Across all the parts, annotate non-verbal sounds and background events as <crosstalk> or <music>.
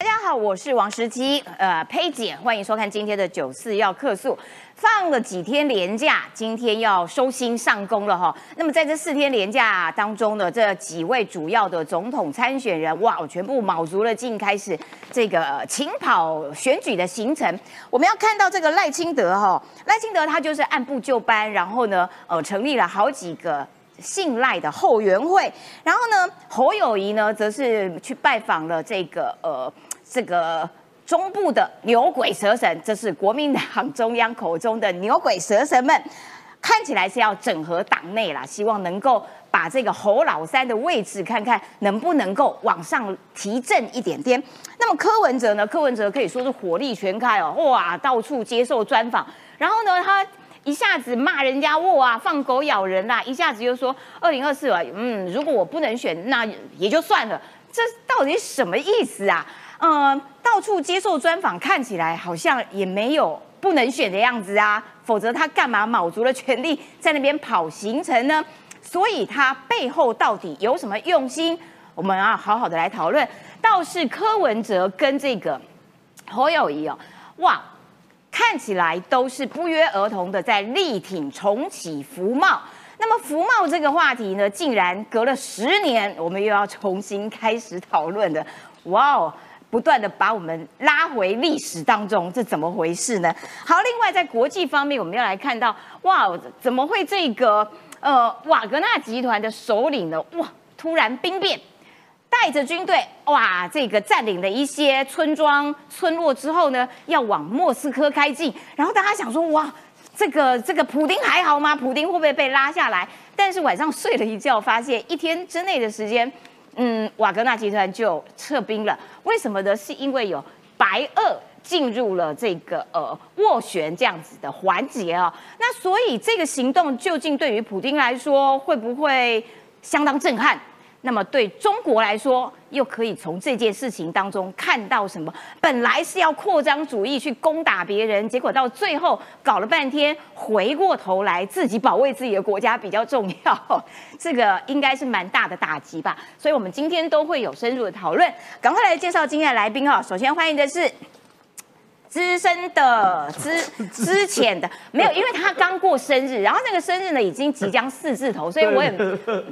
大家好，我是王石基，呃，佩姐，欢迎收看今天的九四要客诉。放了几天连假，今天要收心上工了哈。那么在这四天连假当中呢，这几位主要的总统参选人，哇，全部卯足了劲开始这个勤跑选举的行程。我们要看到这个赖清德哈，赖清德他就是按部就班，然后呢，呃，成立了好几个。信赖的后援会，然后呢，侯友谊呢，则是去拜访了这个呃，这个中部的牛鬼蛇神，这是国民党中央口中的牛鬼蛇神们，看起来是要整合党内啦，希望能够把这个侯老三的位置看看能不能够往上提振一点点。那么柯文哲呢？柯文哲可以说是火力全开哦，哇，到处接受专访，然后呢，他。一下子骂人家哇，放狗咬人啦！一下子又说二零二四啊，嗯，如果我不能选，那也就算了。这到底什么意思啊？嗯，到处接受专访，看起来好像也没有不能选的样子啊。否则他干嘛卯足了全力在那边跑行程呢？所以他背后到底有什么用心？我们要好好的来讨论。倒是柯文哲跟这个侯友谊哦，哇！看起来都是不约而同的在力挺重启福茂。那么福茂这个话题呢，竟然隔了十年，我们又要重新开始讨论的。哇哦，不断的把我们拉回历史当中，这怎么回事呢？好，另外在国际方面，我们要来看到，哇，怎么会这个呃瓦格纳集团的首领呢？哇，突然兵变。带着军队，哇，这个占领了一些村庄、村落之后呢，要往莫斯科开进。然后大家想说，哇，这个这个普丁还好吗？普丁会不会被拉下来？但是晚上睡了一觉，发现一天之内的时间，嗯，瓦格纳集团就撤兵了。为什么呢？是因为有白俄进入了这个呃斡旋这样子的环节啊。那所以这个行动究竟对于普京来说，会不会相当震撼？那么对中国来说，又可以从这件事情当中看到什么？本来是要扩张主义去攻打别人，结果到最后搞了半天，回过头来自己保卫自己的国家比较重要，这个应该是蛮大的打击吧。所以我们今天都会有深入的讨论。赶快来介绍今天的来宾啊，首先欢迎的是。资深的、之之前的没有，因为他刚过生日，然后那个生日呢已经即将四字头，所以我也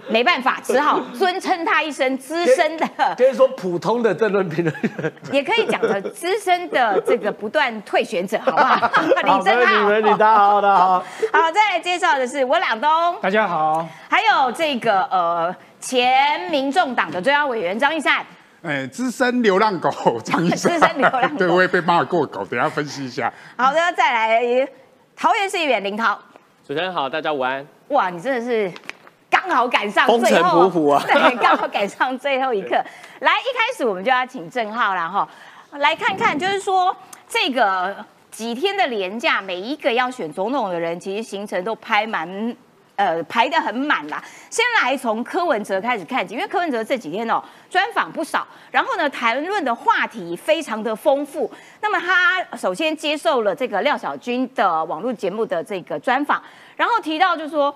没办法，只好 <laughs> 尊称他一声资深的。就是说普通的政论评论员，<laughs> 也可以讲的资深的这个不断退选者，好不好？李 <laughs> 真好，李大家好，大家好。好，再来介绍的是我朗东，大家好。还有这个呃前民众党的中央委员张一善。哎，资深流浪狗 <laughs> 张医生，资深流浪狗，对，我也被骂过狗，等下分析一下。好的，再来桃园市议员林涛，主持人好，大家午安。哇，你真的是刚好赶上风尘仆仆啊，<laughs> 对，刚好赶上最后一刻。来，一开始我们就要请郑浩了哈，来看看，就是说这个几天的连假，每一个要选总统的人，其实行程都拍满。呃，排的很满啦。先来从柯文哲开始看起，因为柯文哲这几天哦专访不少，然后呢谈论的话题非常的丰富。那么他首先接受了这个廖小军的网络节目的这个专访，然后提到就是说，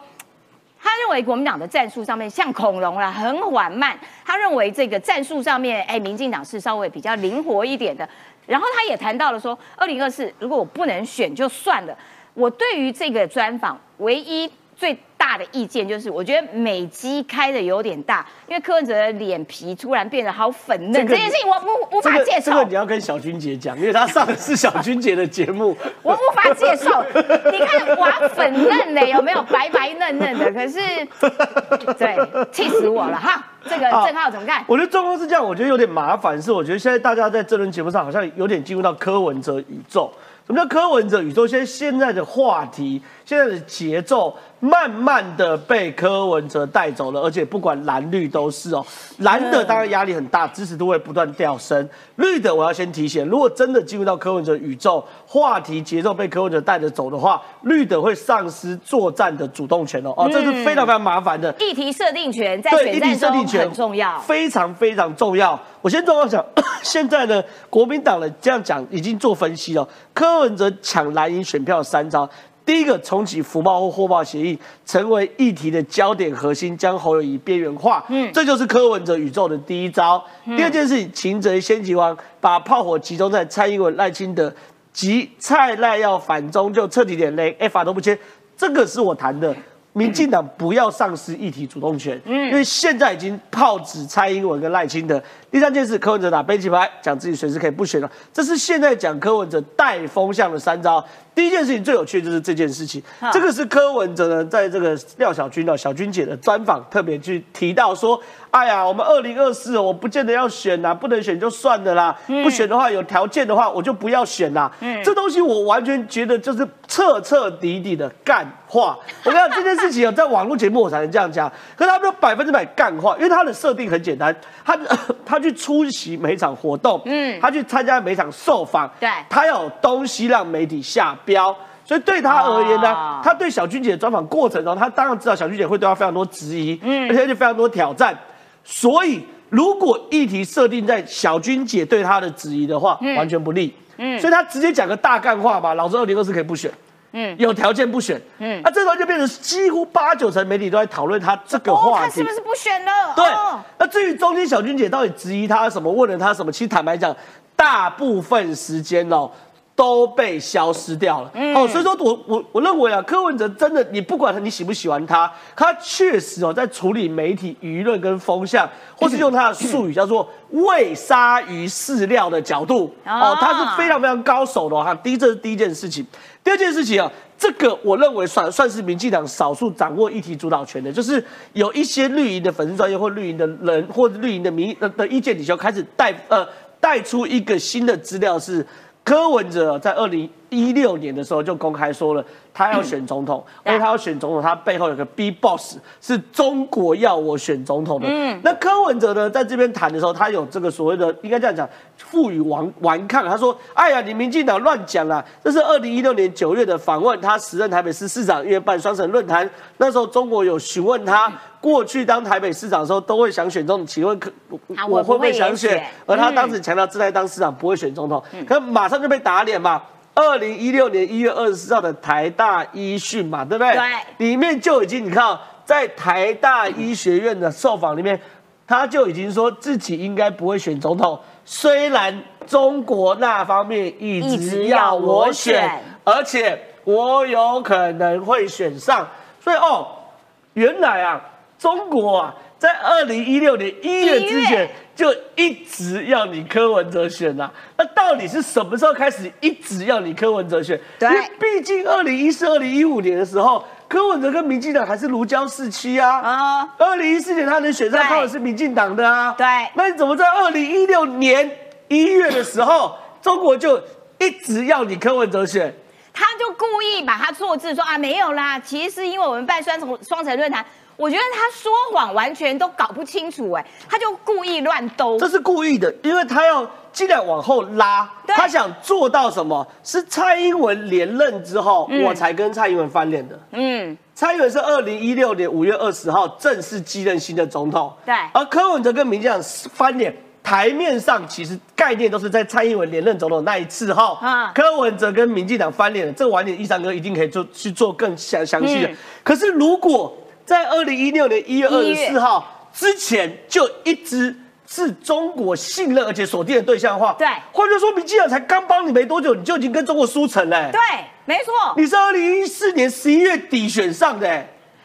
他认为国民党的战术上面像恐龙啦，很缓慢。他认为这个战术上面，哎，民进党是稍微比较灵活一点的。然后他也谈到了说，二零二四如果我不能选就算了。我对于这个专访唯一。最大的意见就是，我觉得美肌开的有点大，因为柯文哲的脸皮突然变得好粉嫩，这件事情我无无法接受。这个你要跟小君姐讲，因为他上的是小君姐的节目，<laughs> 我无法接受。你看哇，粉嫩嘞有没有白白嫩嫩的？可是，对，气死我了哈！这个郑浩怎么看？我觉得状况是这样，我觉得有点麻烦，是我觉得现在大家在这轮节目上好像有点进入到柯文哲宇宙。什么叫柯文哲宇宙？现在现在的话题，现在的节奏。慢慢的被柯文哲带走了，而且不管蓝绿都是哦。蓝的当然压力很大，支持度会不断掉升。绿的我要先提醒，如果真的进入到柯文哲宇宙，话题节奏被柯文哲带着走的话，绿的会丧失作战的主动权哦。哦，这是非常非常麻烦的。议题设定权在选战中很重要，非常非常重要。我先这样讲，<coughs> 现在呢，国民党的这样讲已经做分析了，柯文哲抢蓝营选票三招。第一个重启福报或货报协议，成为议题的焦点核心，将侯友谊边缘化。嗯，这就是柯文哲宇宙的第一招。第二件事情，擒贼先擒王，把炮火集中在蔡英文、赖清德及蔡赖要反中就彻底点雷，哎，法都不签，这个是我谈的。民进党不要丧失议题主动权，嗯，因为现在已经炮指蔡英文跟赖清德。第三件事，柯文哲打背棋牌，讲自己随时可以不选了，这是现在讲柯文哲带风向的三招。第一件事情最有趣的就是这件事情，这个是柯文哲呢在这个廖小军的小军姐的专访特别去提到说，哎呀，我们二零二四我不见得要选呐，不能选就算了啦，不选的话有条件的话我就不要选啦。嗯，这东西我完全觉得就是彻彻底底的干话。我讲这件事情啊，在网络节目我才能这样讲，可是他没有百分之百干话，因为他的设定很简单，他他他。去出席每场活动，嗯，他去参加每场受访，对，他要有东西让媒体下标，所以对他而言呢，他对小君姐的专访过程中，他当然知道小君姐会对他非常多质疑，嗯，而且就非常多挑战，所以如果议题设定在小君姐对他的质疑的话，完全不利，嗯，所以他直接讲个大干话吧，老子二零二四可以不选。嗯，有条件不选，嗯，那这时候就变成几乎八九成媒体都在讨论他这个话题，他是不是不选了？对，那至于中间小军姐到底质疑他什么，问了他什么，其实坦白讲，大部分时间哦。都被消失掉了。哦，所以说我我我认为啊，柯文哲真的，你不管你喜不喜欢他，他确实哦，在处理媒体舆论跟风向，或是用他的术语叫做喂鲨鱼饲料的角度，哦，他是非常非常高手的哈。第一，这是第一件事情。第二件事情啊，这个我认为算算是民进党少数掌握议题主导权的，就是有一些绿营的粉丝专业或绿营的人或者绿营的民的的意见领袖开始带呃带出一个新的资料是。柯文哲在二零一六年的时候就公开说了，他要选总统，因为他要选总统，他背后有个 B boss，是中国要我选总统的。嗯，那柯文哲呢，在这边谈的时候，他有这个所谓的，应该这样讲，赋予顽顽抗。他说：“哎呀，你民进党乱讲啦，这是二零一六年九月的访问，他时任台北市市长，因为办双城论坛，那时候中国有询问他。”过去当台北市长的时候，都会想选总统，请问可我会不会想选？而他当时强调，自在当市长不会选总统，可马上就被打脸嘛。二零一六年一月二十四号的台大医讯嘛，对不对？对，里面就已经你看，在台大医学院的受访里面，他就已经说自己应该不会选总统。虽然中国那方面一直要我选，而且我有可能会选上，所以哦，原来啊。中国啊，在二零一六年一月之前就一直要你柯文哲选呐，那到底是什么时候开始一直要你柯文哲选？对，毕竟二零一四、二零一五年的时候，柯文哲跟民进党还是如胶似漆啊。啊，二零一四年他能选上，靠的是民进党的啊。对，那你怎么在二零一六年一月的时候，<laughs> 中国就一直要你柯文哲选？他就故意把他错字说啊，没有啦，其实是因为我们办双重双城论坛。我觉得他说谎完全都搞不清楚，哎，他就故意乱兜。这是故意的，因为他要尽量往后拉，他想做到什么？是蔡英文连任之后，我才跟蔡英文翻脸的。嗯，蔡英文是二零一六年五月二十号正式继任新的总统，对。而柯文哲跟民进党翻脸，台面上其实概念都是在蔡英文连任总统那一次哈。啊，柯文哲跟民进党翻脸了，这个晚点一三哥一定可以做去做更详详细的。可是如果在二零一六年一月二十四号之前，就一直是中国信任而且锁定的对象话。对，换句话说，民进党才刚帮你没多久，你就已经跟中国输成了。对，没错。你是二零一四年十一月底选上的，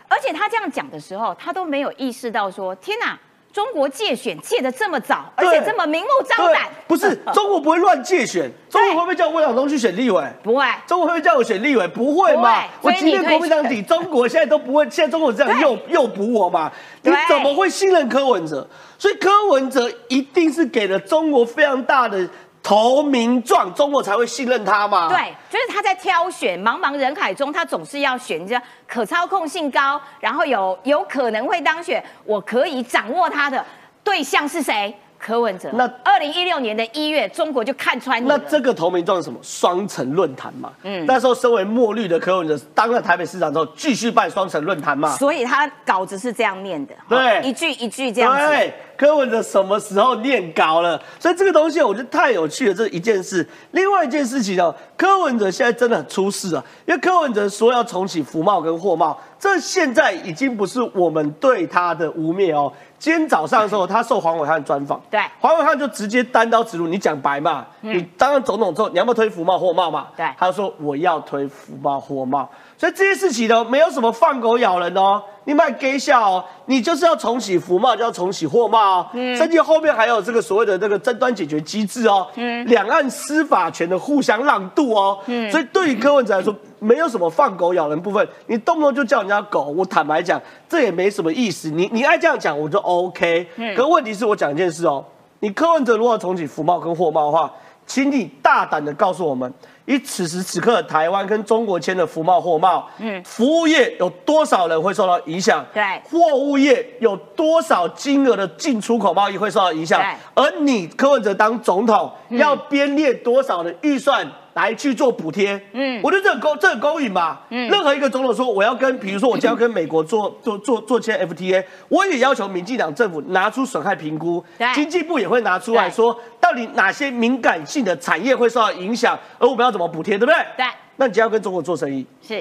而且他这样讲的时候，他都没有意识到说，天哪！中国借选借的这么早，而且这么明目张胆，不是 <laughs> 中国不会乱借选，中国会不会叫魏晓东去选立委？不会，中国会不会叫我选立委？不会嘛？我今天国民党底，中国现在都不会，现在中国这样诱诱捕我嘛？你怎么会信任柯文哲？所以柯文哲一定是给了中国非常大的。投名状，中国才会信任他嘛？对，就是他在挑选茫茫人海中，他总是要选一可操控性高，然后有有可能会当选，我可以掌握他的对象是谁？柯文哲。那二零一六年的一月，中国就看穿你那这个投名状是什么？双城论坛嘛。嗯。那时候身为墨绿的柯文哲当了台北市长之后，继续办双城论坛嘛。所以他稿子是这样念的，对，一句一句这样子。对。柯文哲什么时候念稿了？所以这个东西我觉得太有趣了，这一件事。另外一件事情呢，柯文哲现在真的很出事啊，因为柯文哲说要重启福茂跟货贸，这现在已经不是我们对他的污蔑哦。今天早上的时候，他受黄伟汉专访，对，黄伟汉就直接单刀直入，你讲白嘛，你当了总统之后，你要不要推福茂货贸嘛？对，他就说我要推福茂货贸。所以这些事情呢，没有什么放狗咬人哦，你卖给笑哦，你就是要重启福贸，就要重启货贸哦，甚至后面还有这个所谓的这个争端解决机制哦，嗯。两岸司法权的互相让渡哦，嗯。所以对于柯文哲来说，没有什么放狗咬人部分，你动不动就叫人家狗，我坦白讲，这也没什么意思，你你爱这样讲我就 OK，可问题是我讲一件事哦，你柯文哲如果重启福贸跟货贸的话，请你大胆的告诉我们。以此时此刻台湾跟中国签的服贸货贸，嗯，服务业有多少人会受到影响？对，货物业有多少金额的进出口贸易会受到影响？而你柯文哲当总统要编列多少的预算？来去做补贴，嗯，我觉得这很公，这很公允嘛。嗯，任何一个总统说我要跟，比如说我将要跟美国做做做做签 FTA，我也要求民进党政府拿出损害评估，经济部也会拿出来说，到底哪些敏感性的产业会受到影响，而我们要怎么补贴，对不对？对。那你就要跟中国做生意，是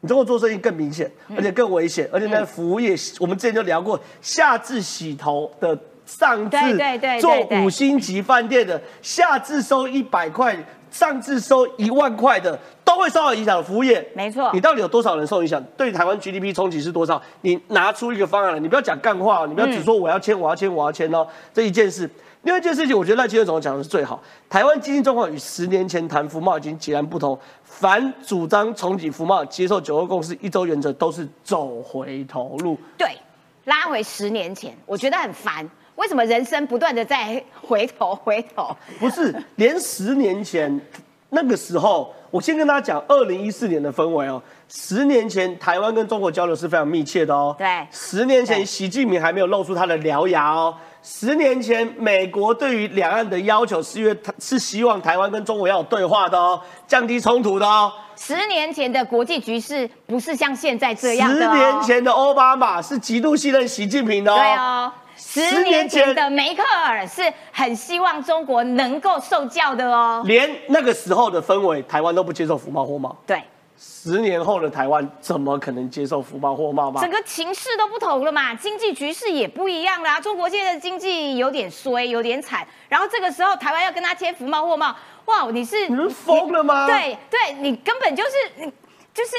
你中国做生意更明显，而且更危险，而且呢服务业，我们之前就聊过，下至洗头的，上至做五星级饭店的，下至收一百块。上次收一万块的都会受到影响，服务业没错。你到底有多少人受影响？对台湾 GDP 冲击是多少？你拿出一个方案来，你不要讲干话，你不要只说我要签，我要签，我要签哦。这一件事，另外一件事情，我觉得赖清德总统讲的是最好。台湾经济状况与十年前谈服贸已经截然不同，凡主张重启服贸、接受九二共识、一周原则，都是走回头路。对，拉回十年前，我觉得很烦。为什么人生不断的在回头回头？不是，连十年前那个时候，我先跟大家讲，二零一四年的氛围哦。十年前，台湾跟中国交流是非常密切的哦。对。十年前，习近平还没有露出他的獠牙哦。十年前，美国对于两岸的要求是因为他是希望台湾跟中国要有对话的哦，降低冲突的哦。十年前的国际局势不是像现在这样的。十年前的奥巴马是极度信任习近平的哦。对哦。十年前的梅克尔是很希望中国能够受教的哦。连那个时候的氛围，台湾都不接受福茂货贸。对，十年后的台湾怎么可能接受福茂货贸吗？整个情势都不同了嘛，经济局势也不一样啦。中国现在的经济有点衰，有点惨。然后这个时候，台湾要跟他签福茂货贸，哇，你是你是疯了吗？对对，你根本就是你就是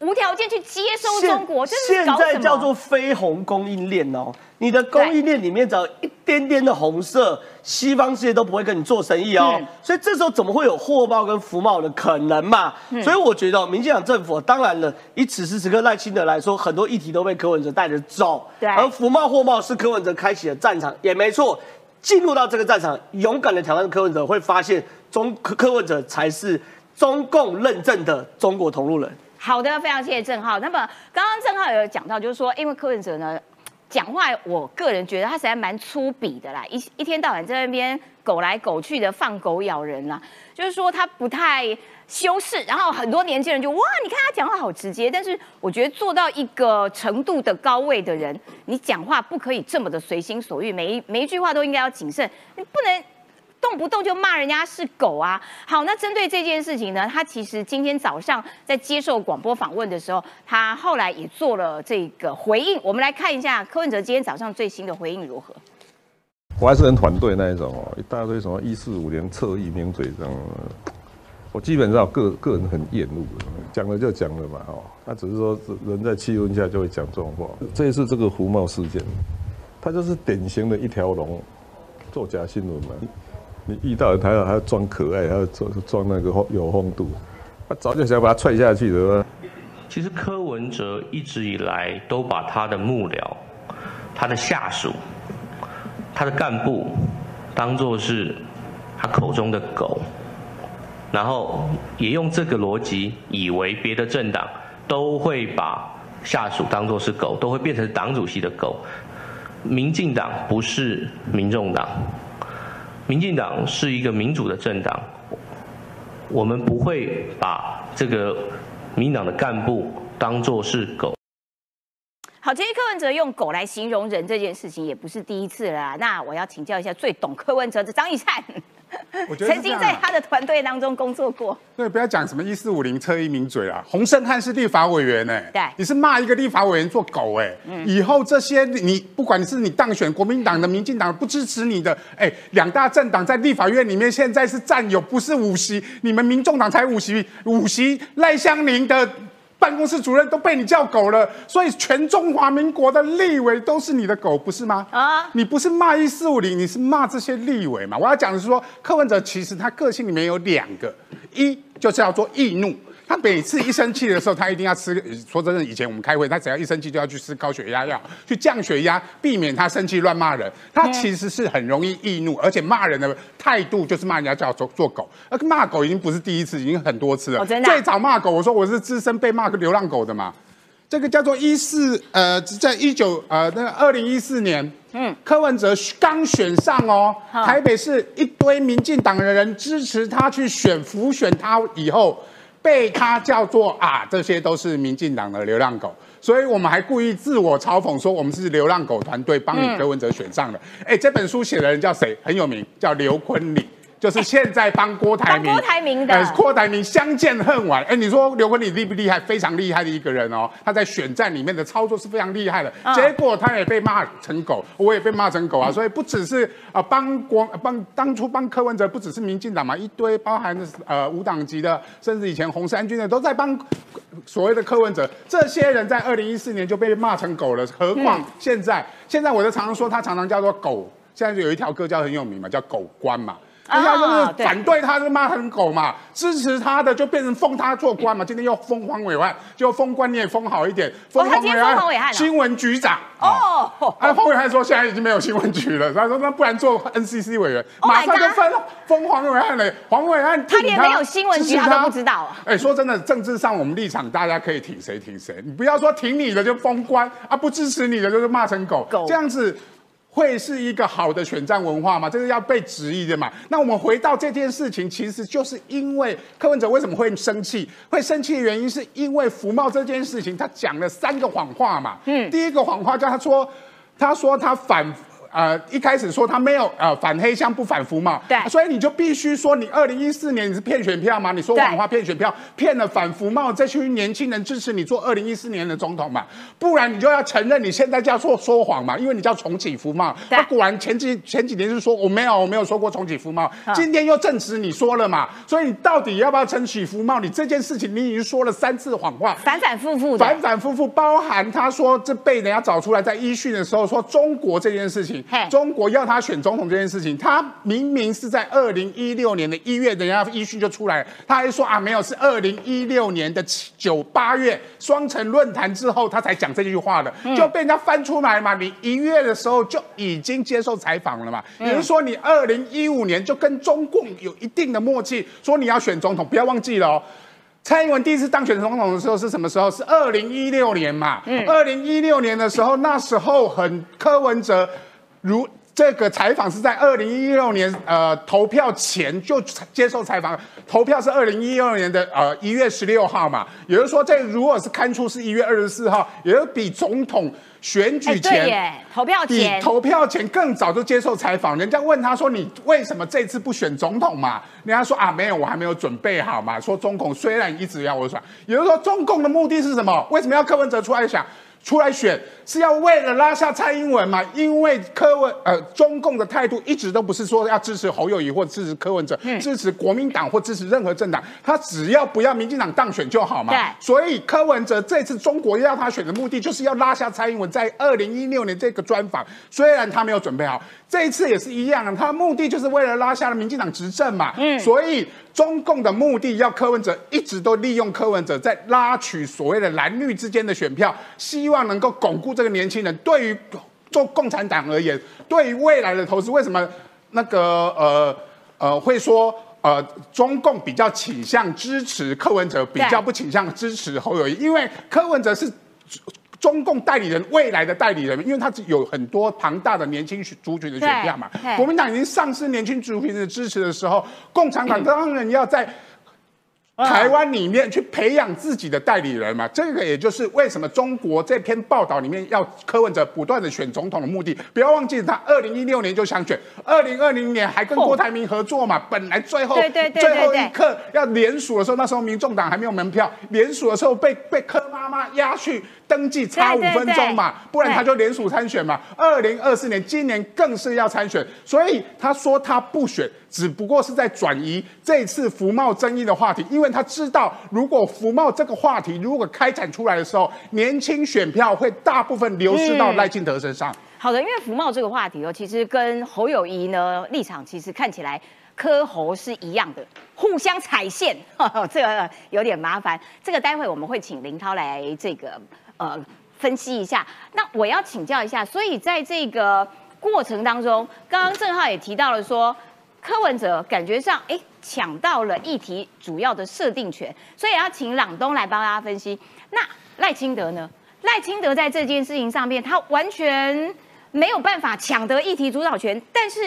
无条件去接收中国，就是现在叫做非红供应链哦。你的供应链里面只要一点点的红色，西方世界都不会跟你做生意哦。所以这时候怎么会有货贸跟服贸的可能嘛？所以我觉得，民进党政府当然了，以此时此刻赖清德来说，很多议题都被柯文哲带着走。对。而服贸货贸是柯文哲开启的战场，也没错。进入到这个战场，勇敢的挑战柯文哲，会发现中柯柯文哲才是中共认证的中国同路人。好的，非常谢谢郑浩。那么刚刚郑浩有讲到，就是说，因为柯文哲呢。讲话，我个人觉得他实在蛮粗鄙的啦，一一天到晚在那边狗来狗去的放狗咬人啦，就是说他不太修饰，然后很多年轻人就哇，你看他讲话好直接，但是我觉得做到一个程度的高位的人，你讲话不可以这么的随心所欲，每一每一句话都应该要谨慎，你不能。动不动就骂人家是狗啊！好，那针对这件事情呢，他其实今天早上在接受广播访问的时候，他后来也做了这个回应。我们来看一下柯文哲今天早上最新的回应如何。我还是很团队那一种哦，一大堆什么一四五年侧翼名嘴这样，我基本上个个人很厌恶，讲了就讲了嘛，哦，那只是说人在气温下就会讲这种话。这一次这个胡茂事件，他就是典型的一条龙，作假新闻嘛。你遇到他还要装可爱，还要装装那个有风度，他早就想把他踹下去了。其实柯文哲一直以来都把他的幕僚、他的下属、他的干部当作是他口中的狗，然后也用这个逻辑，以为别的政党都会把下属当作是狗，都会变成党主席的狗。民进党不是民众党。民进党是一个民主的政党，我们不会把这个民党的干部当作是狗。好，其实柯文哲用狗来形容人这件事情也不是第一次了啦。那我要请教一下最懂柯文哲的张义灿，<laughs> 我觉得曾经在他的团队当中工作过。对，不要讲什么一四五零车一名嘴啦。洪胜汉是立法委员呢、对你是骂一个立法委员做狗哎、以后这些你不管你是你当选国民党的、民进党的不支持你的，哎，两大政党在立法院里面现在是占有不是五席，你们民众党才五席，五席赖香林的。办公室主任都被你叫狗了，所以全中华民国的立委都是你的狗，不是吗？啊啊，你不是骂一四五零，你是骂这些立委嘛？我要讲的是说，柯文哲其实他个性里面有两个，一就是要做易怒。他每次一生气的时候，他一定要吃。说真的，以前我们开会，他只要一生气就要去吃高血压药，去降血压，避免他生气乱骂人。他其实是很容易易怒，而且骂人的态度就是骂人家叫做做狗。那骂狗已经不是第一次，已经很多次了。最早骂狗，我说我是资深被骂个流浪狗的嘛。这个叫做一四呃，在一九呃那个二零一四年，嗯，柯文哲刚选上哦，台北市一堆民进党的人支持他去选辅选他以后，被他叫做啊，这些都是民进党的流浪狗。所以我们还故意自我嘲讽说，我们是流浪狗团队帮你柯文哲选上的。哎、这本书写的人叫谁？很有名，叫刘坤礼。就是现在帮郭台铭，郭台铭的呃郭台铭相见恨晚。哎，你说刘坤你厉不厉害？非常厉害的一个人哦，他在选战里面的操作是非常厉害的。嗯结果他也被骂成狗，我也被骂成狗啊。所以不只是啊帮国帮当初帮柯文哲，不只是民进党嘛，一堆包含呃无党籍的，甚至以前红三军的都在帮所谓的柯文哲。这些人在二零一四年就被骂成狗了，何况现在？现在我就常常说他常常叫做狗。现在就有一条歌叫很有名嘛，叫狗官嘛。啊人家就是反对他就骂他很狗嘛，支持他的就变成封他做官嘛。今天又封黄伟汉，就封官你也封好一点，封他今天封黄伟汉哦新闻局长。哦，哦，啊，黄伟汉说现在已经没有新闻局了，他说那不然做 NCC 委员，Oh 马上就分封黄伟汉了。黄伟汉他连没有新闻局他都不知道啊哎，说真的，政治上我们立场大家可以挺谁挺谁，你不要说挺你的就封官啊，不支持你的就是骂成狗，狗这样子。会是一个好的选战文化吗？这是要被质疑的嘛。那我们回到这件事情，其实就是因为柯文哲为什么会生气？会生气的原因是因为福茂这件事情，他讲了三个谎话嘛。嗯，第一个谎话叫他说，他说他反。呃，一开始说他没有呃反黑箱不反福茂，对所以你就必须说你二零一四年你是骗选票吗？你说谎话骗选票，骗了反福茂这群年轻人支持你做二零一四年的总统嘛？不然你就要承认你现在叫做说谎嘛，因为你叫重启福茂。对那果然前几前几年是说我没有我没有说过重启福茂，今天又证实你说了嘛，所以你到底要不要重启福茂？你这件事情你已经说了三次谎话，反反复复的反，反复复，包含他说这被人家找出来，在一训的时候说中国这件事情嘿，中国要他选总统这件事情，他明明是在二零一六年的一月，人家一训就出来了，他还说啊没有，是二零一六年的七九八月双城论坛之后，他才讲这句话的，就被人家翻出来嘛。你一月的时候就已经接受采访了嘛，也就是说你二零一五年就跟中共有一定的默契，说你要选总统，不要忘记了哦。蔡英文第一次当选总统的时候是什么时候？是二零一六年嘛。嗯二零一六年的时候，那时候很柯文哲如。这个采访是在二零一六年，呃，投票前就接受采访。投票是二零一六年的呃一月十六号嘛，也就是说，这如果是刊出是一月二十四号，也就比总统选哎，举前投票比前，投票前更早就接受采访，人家问他说：“你为什么这次不选总统嘛？”人家说：“啊，没有，我还没有准备好嘛。”说中共虽然一直要我选，也就是说中共的目的是什么？为什么要柯文哲出来想？出来选是要为了拉下蔡英文嘛？因为柯文呃，中共的态度一直都不是说要支持侯友谊或支持柯文哲，支持国民党或支持任何政党，他只要不要民进党当选就好嘛。对所以柯文哲这次中国要他选的目的，就是要拉下蔡英文。在二零一六年这个专访，虽然他没有准备好，这一次也是一样，他的目的就是为了拉下了民进党执政嘛。嗯，所以中共的目的要柯文哲一直都利用柯文哲在拉取所谓的蓝绿之间的选票，希望能够巩固这个年轻人。对于做共产党而言，对于未来的投资，为什么那个呃呃会说？呃，中共比较倾向支持柯文哲，比较不倾向支持侯友谊，因为柯文哲是中共代理人未来的代理人，因为他有很多庞大的年轻族群的选票嘛。国民党已经丧失年轻族群的支持的时候，共产党当然要在台湾里面去培养自己的代理人嘛，这个也就是为什么中国这篇报道里面要柯文哲不断的选总统的目的。不要忘记，他二零一六年就想选，二零二零年还跟郭台铭合作嘛。本来最后最后一刻要联署的时候，那时候民众党还没有门票，联署的时候被被柯妈妈压去登记，差五分钟嘛，不然他就联署参选嘛。二零二四年今年更是要参选，所以他说他不选，只不过是在转移这次福茂争议的话题，因为他知道如果福茂这个话题如果开展出来的时候，年轻选票会大部分流失到赖清德身上。好的，因为福茂这个话题哦，其实跟侯友谊呢立场其实看起来柯侯是一样的，互相踩线，<laughs> 这个有点麻烦。这个待会我们会请林涛来这个呃分析一下。那我要请教一下，所以在这个过程当中，刚刚郑浩也提到了说，柯文哲感觉上哎抢到了议题主要的设定权，所以要请朗东来帮大家分析。那赖清德呢？赖清德在这件事情上面，他完全没有办法抢得议题主导权，但是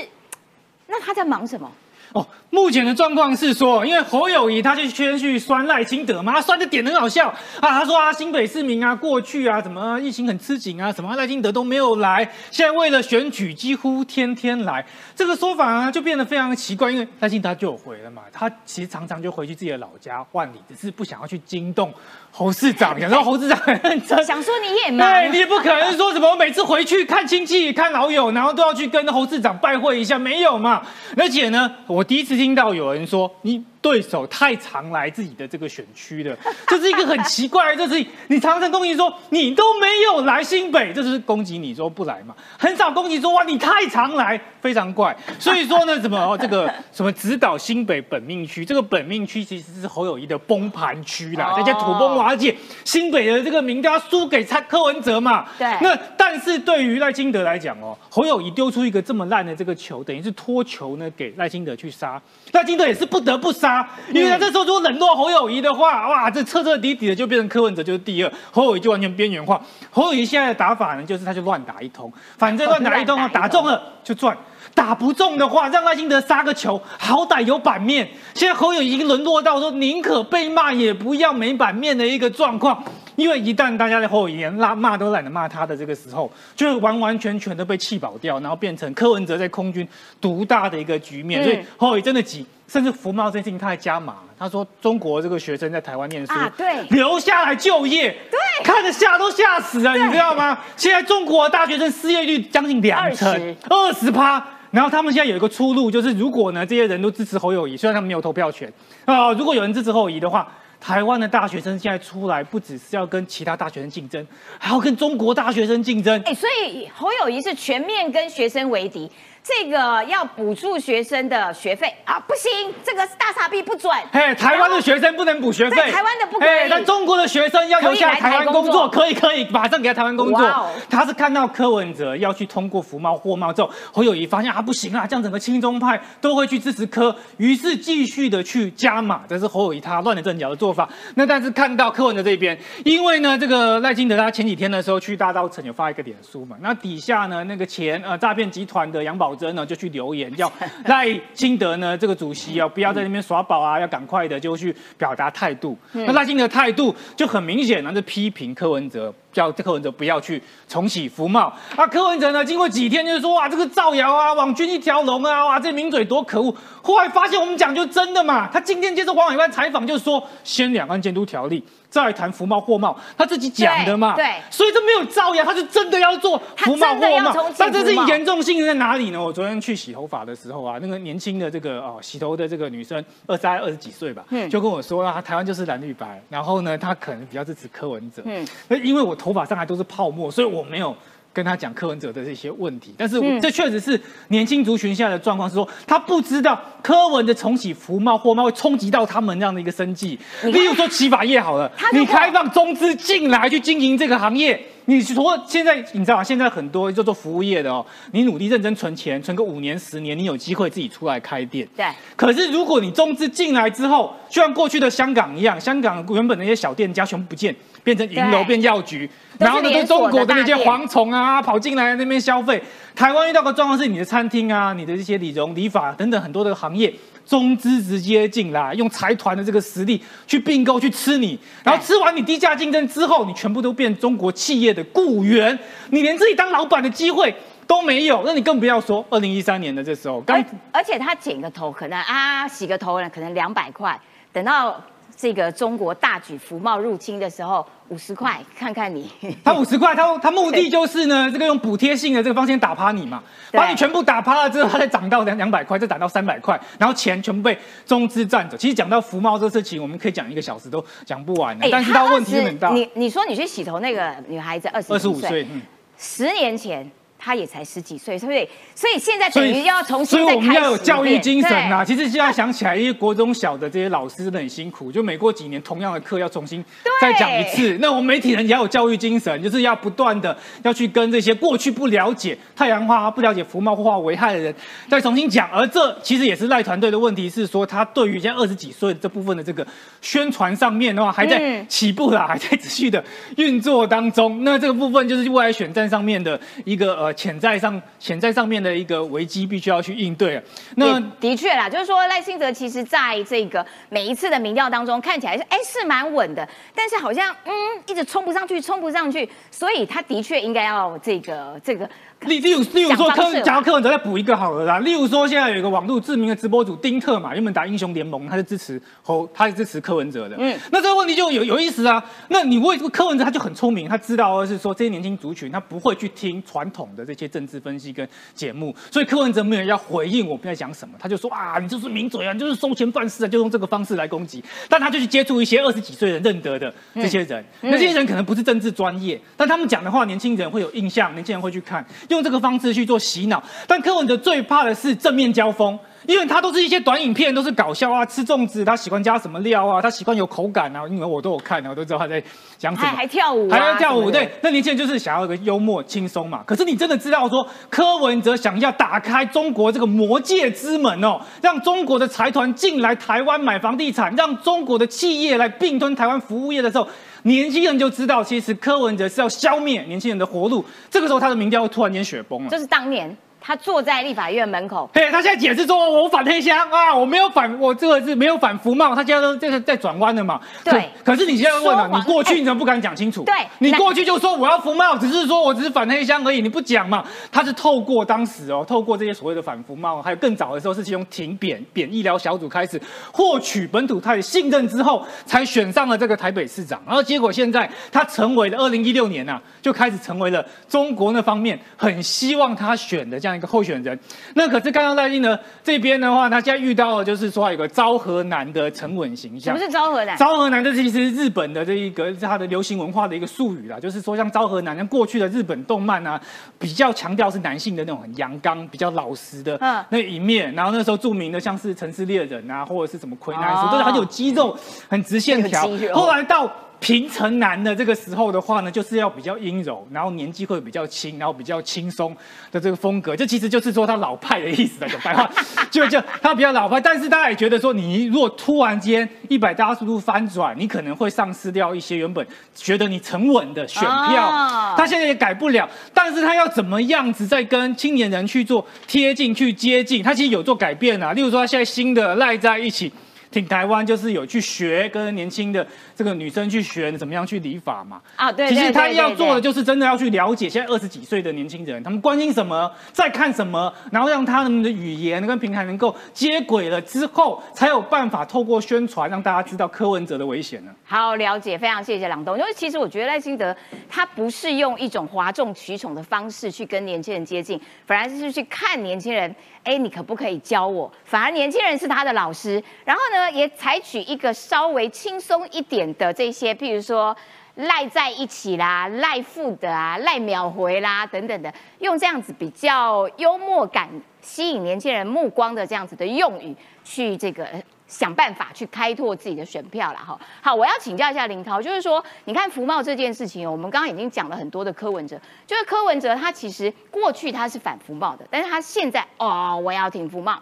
那他在忙什么？哦，目前的状况是说，因为侯友谊他就先去酸赖清德嘛，他酸的点很好笑。啊，他说啊新北市民啊过去啊什么疫情很吃紧啊，什么赖清德都没有来，现在为了选举几乎天天来，这个说法呢就变得非常奇怪，因为赖清德就有回了嘛，他其实常常就回去自己的老家万里，只是不想要去惊动侯市长，想说侯市长很认真，<laughs> 想说你也忙，对，你也不可能说什么我每次回去看亲戚、看老友，然后都要去跟侯市长拜会一下，没有嘛？而且呢，我第一次听到有人说你对手太常来自己的这个选区了，<laughs> 这是一个很奇怪的这是你常常攻击说你都没有来新北，这是攻击你说不来嘛？很少攻击说哇你太常来，非常怪。所以说呢，什么哦这个 <laughs> 什么指导新北本命区，这个本命区其实是侯友谊的崩盘区啦，哦人家土崩瓦解，新北的这个民调要输给蔡柯文哲嘛。对那但是对于赖清德来讲哦，侯友谊丢出一个这么烂的这个球，等于是托球呢给赖清德去杀，赖清德也是不得不杀，因为他这时候如果冷落侯友谊的话，哇，这彻彻底底的就变成柯文哲就是第二，侯友谊就完全边缘化。侯友谊现在的打法呢，就是他就乱打一通，反正乱打一通啊，打中了就赚。打不中的话，让赖清德杀个球，好歹有版面。现在侯友谊已经沦落到说宁可被骂也不要没版面的一个状况。因为一旦大家在侯友谊连骂骂都懒得骂他的这个时候，就是完完全全的被气饱掉，然后变成柯文哲在空军独大的一个局面。嗯所以侯友谊真的急，甚至福茂这件事情他还加码，他说中国这个学生在台湾念书，啊对留下来就业，对看着吓都吓死了，你知道吗？现在中国大学生失业率将近两成二十趴。然后他们现在有一个出路，就是如果呢这些人都支持侯友谊，虽然他们没有投票权啊、如果有人支持侯友谊的话，台湾的大学生现在出来不只是要跟其他大学生竞争，还要跟中国大学生竞争。哎，所以侯友谊是全面跟学生为敌，这个要补助学生的学费啊，不行，这个大傻逼不准。嘿，台湾的学生不能补学费，台湾的不可以嘿但中国的学生要留下来台湾工作，可以可以，马上给他台湾工作哦。他是看到柯文哲要去通过服贸货贸之后，侯友谊发现啊不行啊，这样整个亲中派都会去支持柯，于是继续的去加码，这是侯友谊他乱了阵脚的做法。那但是看到柯文哲这边，因为呢这个赖清德他前几天的时候去大稻城有发一个脸书嘛，那底下呢那个前呃诈骗集团的杨宝珍呢就去留言叫 <laughs> 赖清德呢这个主席啊不要在那边耍宝啊，要赶快的就去表达态度。那赖清德态度就很明显呢，是批评柯文哲。叫柯文哲不要去重启服贸啊！柯文哲呢，经过几天就是说哇，这个造谣啊，网军一条龙啊，哇，这名嘴多可恶！后来发现我们讲就真的嘛，他今天接受黄伟湾采访就是说，先两岸监督条例，再来谈服贸货贸，他自己讲的嘛。对对所以这没有造谣，他是真的要做服贸他真的货贸。但这是严重性在哪里呢？我昨天去洗头发的时候啊，那个年轻的这个哦洗头的这个女生，二十二二十几岁吧，嗯就跟我说啊，台湾就是蓝绿白，然后呢，她可能比较支持柯文哲，嗯那因为我头发上还都是泡沫，所以我没有跟他讲柯文哲的这些问题。但是我、嗯这确实是年轻族群现在的状况，是说他不知道柯文的重启服贸货贸会冲击到他们这样的一个生计。例如说洗发业好了你开放中资进来去经营这个行业。你说现在你知道吗？现在很多叫做服务业的哦，你努力认真存钱，存个五年十年，你有机会自己出来开店。对，可是如果你中资进来之后，就像过去的香港一样，香港原本那些小店家全部不见，变成银楼对变药局，然后呢，连锁的对中国的那些蝗虫啊跑进来那边消费。台湾遇到个状况是，你的餐厅啊、你的这些理容、理发等等很多的行业。中资直接进来，用财团的这个实力去并购去吃你，然后吃完你低价竞争之后，你全部都变中国企业的雇员，你连自己当老板的机会都没有，那你更不要说二零一三年的这时候，刚而且他剪个头可能啊洗个头呢可能两百块，等到这个中国大举服贸入侵的时候五十块，看看你。<laughs> 他五十块，他他目的就是呢，这个用补贴性的这个方式先打趴你嘛，把你全部打趴了之后，他再涨到两两百块，再涨到三百块，然后钱全部被中资占走。其实讲到服贸这事情，我们可以讲一个小时都讲不完的，哎但是他问题很大他20。你你说你去洗头那个女孩子二十二十五岁，嗯十年前她也才十几岁，所以所以现在等于要重新所以我们要有教育精神啊！其实现在想起来，因为国中小的这些老师真的很辛苦，就每过几年同样的课要重新再讲一次。那我们媒体人也要有教育精神，就是要不断的要去跟这些过去不了解太阳花、不了解福茂化危害的人再重新讲。而这其实也是赖团队的问题，是说他对于现在二十几岁这部分的这个宣传上面的话，还在嗯起步啦，还在持续的运作当中。那这个部分就是未来选战上面的一个呃潜在上潜在上面的一个危机，必须要去应对。那的确啦，就是说赖清德其实在这个每一次的民调当中看起来是哎是蛮稳的，但是好像嗯一直冲不上去，冲不上去，所以他的确应该要这个这个例例如例如说柯想方式讲到柯文哲再补一个好了啦，例如说现在有一个网络知名的直播主丁特嘛，原本打英雄联盟，他是支持侯，他是支持柯文哲的。嗯。嗯，那这个问题就有有意思啊。那你为柯文哲他就很聪明，他知道的是说这些年轻族群他不会去听传统的这些政治分析跟节目，所以柯文哲没有要回应我们在讲什么，他就说啊你就是名嘴啊，你就是收钱办事啊，就用这个方式来攻击。但他就去接触一些二十几岁人认得的这些人，那这些人可能不是政治专业，但他们讲的话年轻人会有印象，年轻人会去看，用这个方式去做洗脑。但柯文哲最怕的是正面交锋。因为他都是一些短影片，都是搞笑啊，吃粽子他喜欢加什么料啊，他喜欢有口感啊，因为我都有看啊，我都知道他在讲什么。还还跳舞、啊，还要跳舞，对，那年轻人就是想要一个幽默轻松嘛。可是你真的知道说，柯文哲想要打开中国这个魔界之门哦，让中国的财团进来台湾买房地产，让中国的企业来并吞台湾服务业的时候，年轻人就知道，其实柯文哲是要消灭年轻人的活路。这个时候他的民调突然间雪崩了。就是当年他坐在立法院门口，嘿，他现在解释说，我反黑箱啊，我没有反，我这个是没有反服贸，他现在都这个在转弯了嘛。对可。可是你现在问了，你过去你怎么不敢讲清楚？对你过去就说我要服贸，只是说我只是反黑箱而已，你不讲嘛？他是透过当时哦，透过这些所谓的反服贸，还有更早的时候是从停扁扁医疗小组开始获取本土派的信任之后，才选上了这个台北市长。然后结果现在他成为了二零一六年呐、就开始成为了中国那方面很希望他选的这样一个候选人。那可是刚刚赖清德这边的话，他现在遇到的就是说有个昭和男的沉稳形象什么。是昭和男？昭和男这其实是日本的这一个是它的流行文化的一个术语啦，就是说像昭和男，像过去的日本动漫啊，比较强调是男性的那种很阳刚、比较老实的嗯那一面。然后那时候著名的像是《城市猎人》啊，或者是什么《魁南哦书》，都是很有肌肉、很直线条后来到平成男的这个时候的话呢，就是要比较阴柔，然后年纪会比较轻，然后比较轻松的这个风格，这其实就是说他老派的意思了，讲白话，<laughs> 就就他比较老派。但是大家也觉得说，你如果突然间一百八十度翻转，你可能会丧失掉一些原本觉得你沉稳的选票。哦他现在也改不了，但是他要怎么样子再跟青年人去做贴近、去接近？他其实有做改变啊，例如说他现在新的赖在一起。挺台湾就是有去学跟年轻的这个女生去学怎么样去理法嘛。啊，对，其实他对对对对要做的就是真的要去了解现在二十几岁的年轻人，他们关心什么，在看什么，然后让他们的语言跟平台能够接轨了之后，才有办法透过宣传让大家知道柯文哲的危险呢。好了解，非常谢谢朗东。因为其实我觉得赖清德他不是用一种哗众取宠的方式去跟年轻人接近，反而是去看年轻人，哎，你可不可以教我？反而年轻人是他的老师，然后呢，也采取一个稍微轻松一点的这些，譬如说。赖在一起啦，赖富的啊，赖秒回啦，等等的，用这样子比较幽默感吸引年轻人目光的这样子的用语，去这个想办法去开拓自己的选票啦。哈。好，我要请教一下林涛，就是说，你看福茂这件事情，我们刚刚已经讲了很多的柯文哲，就是柯文哲他其实过去他是反福茂的，但是他现在哦，我要挺福茂。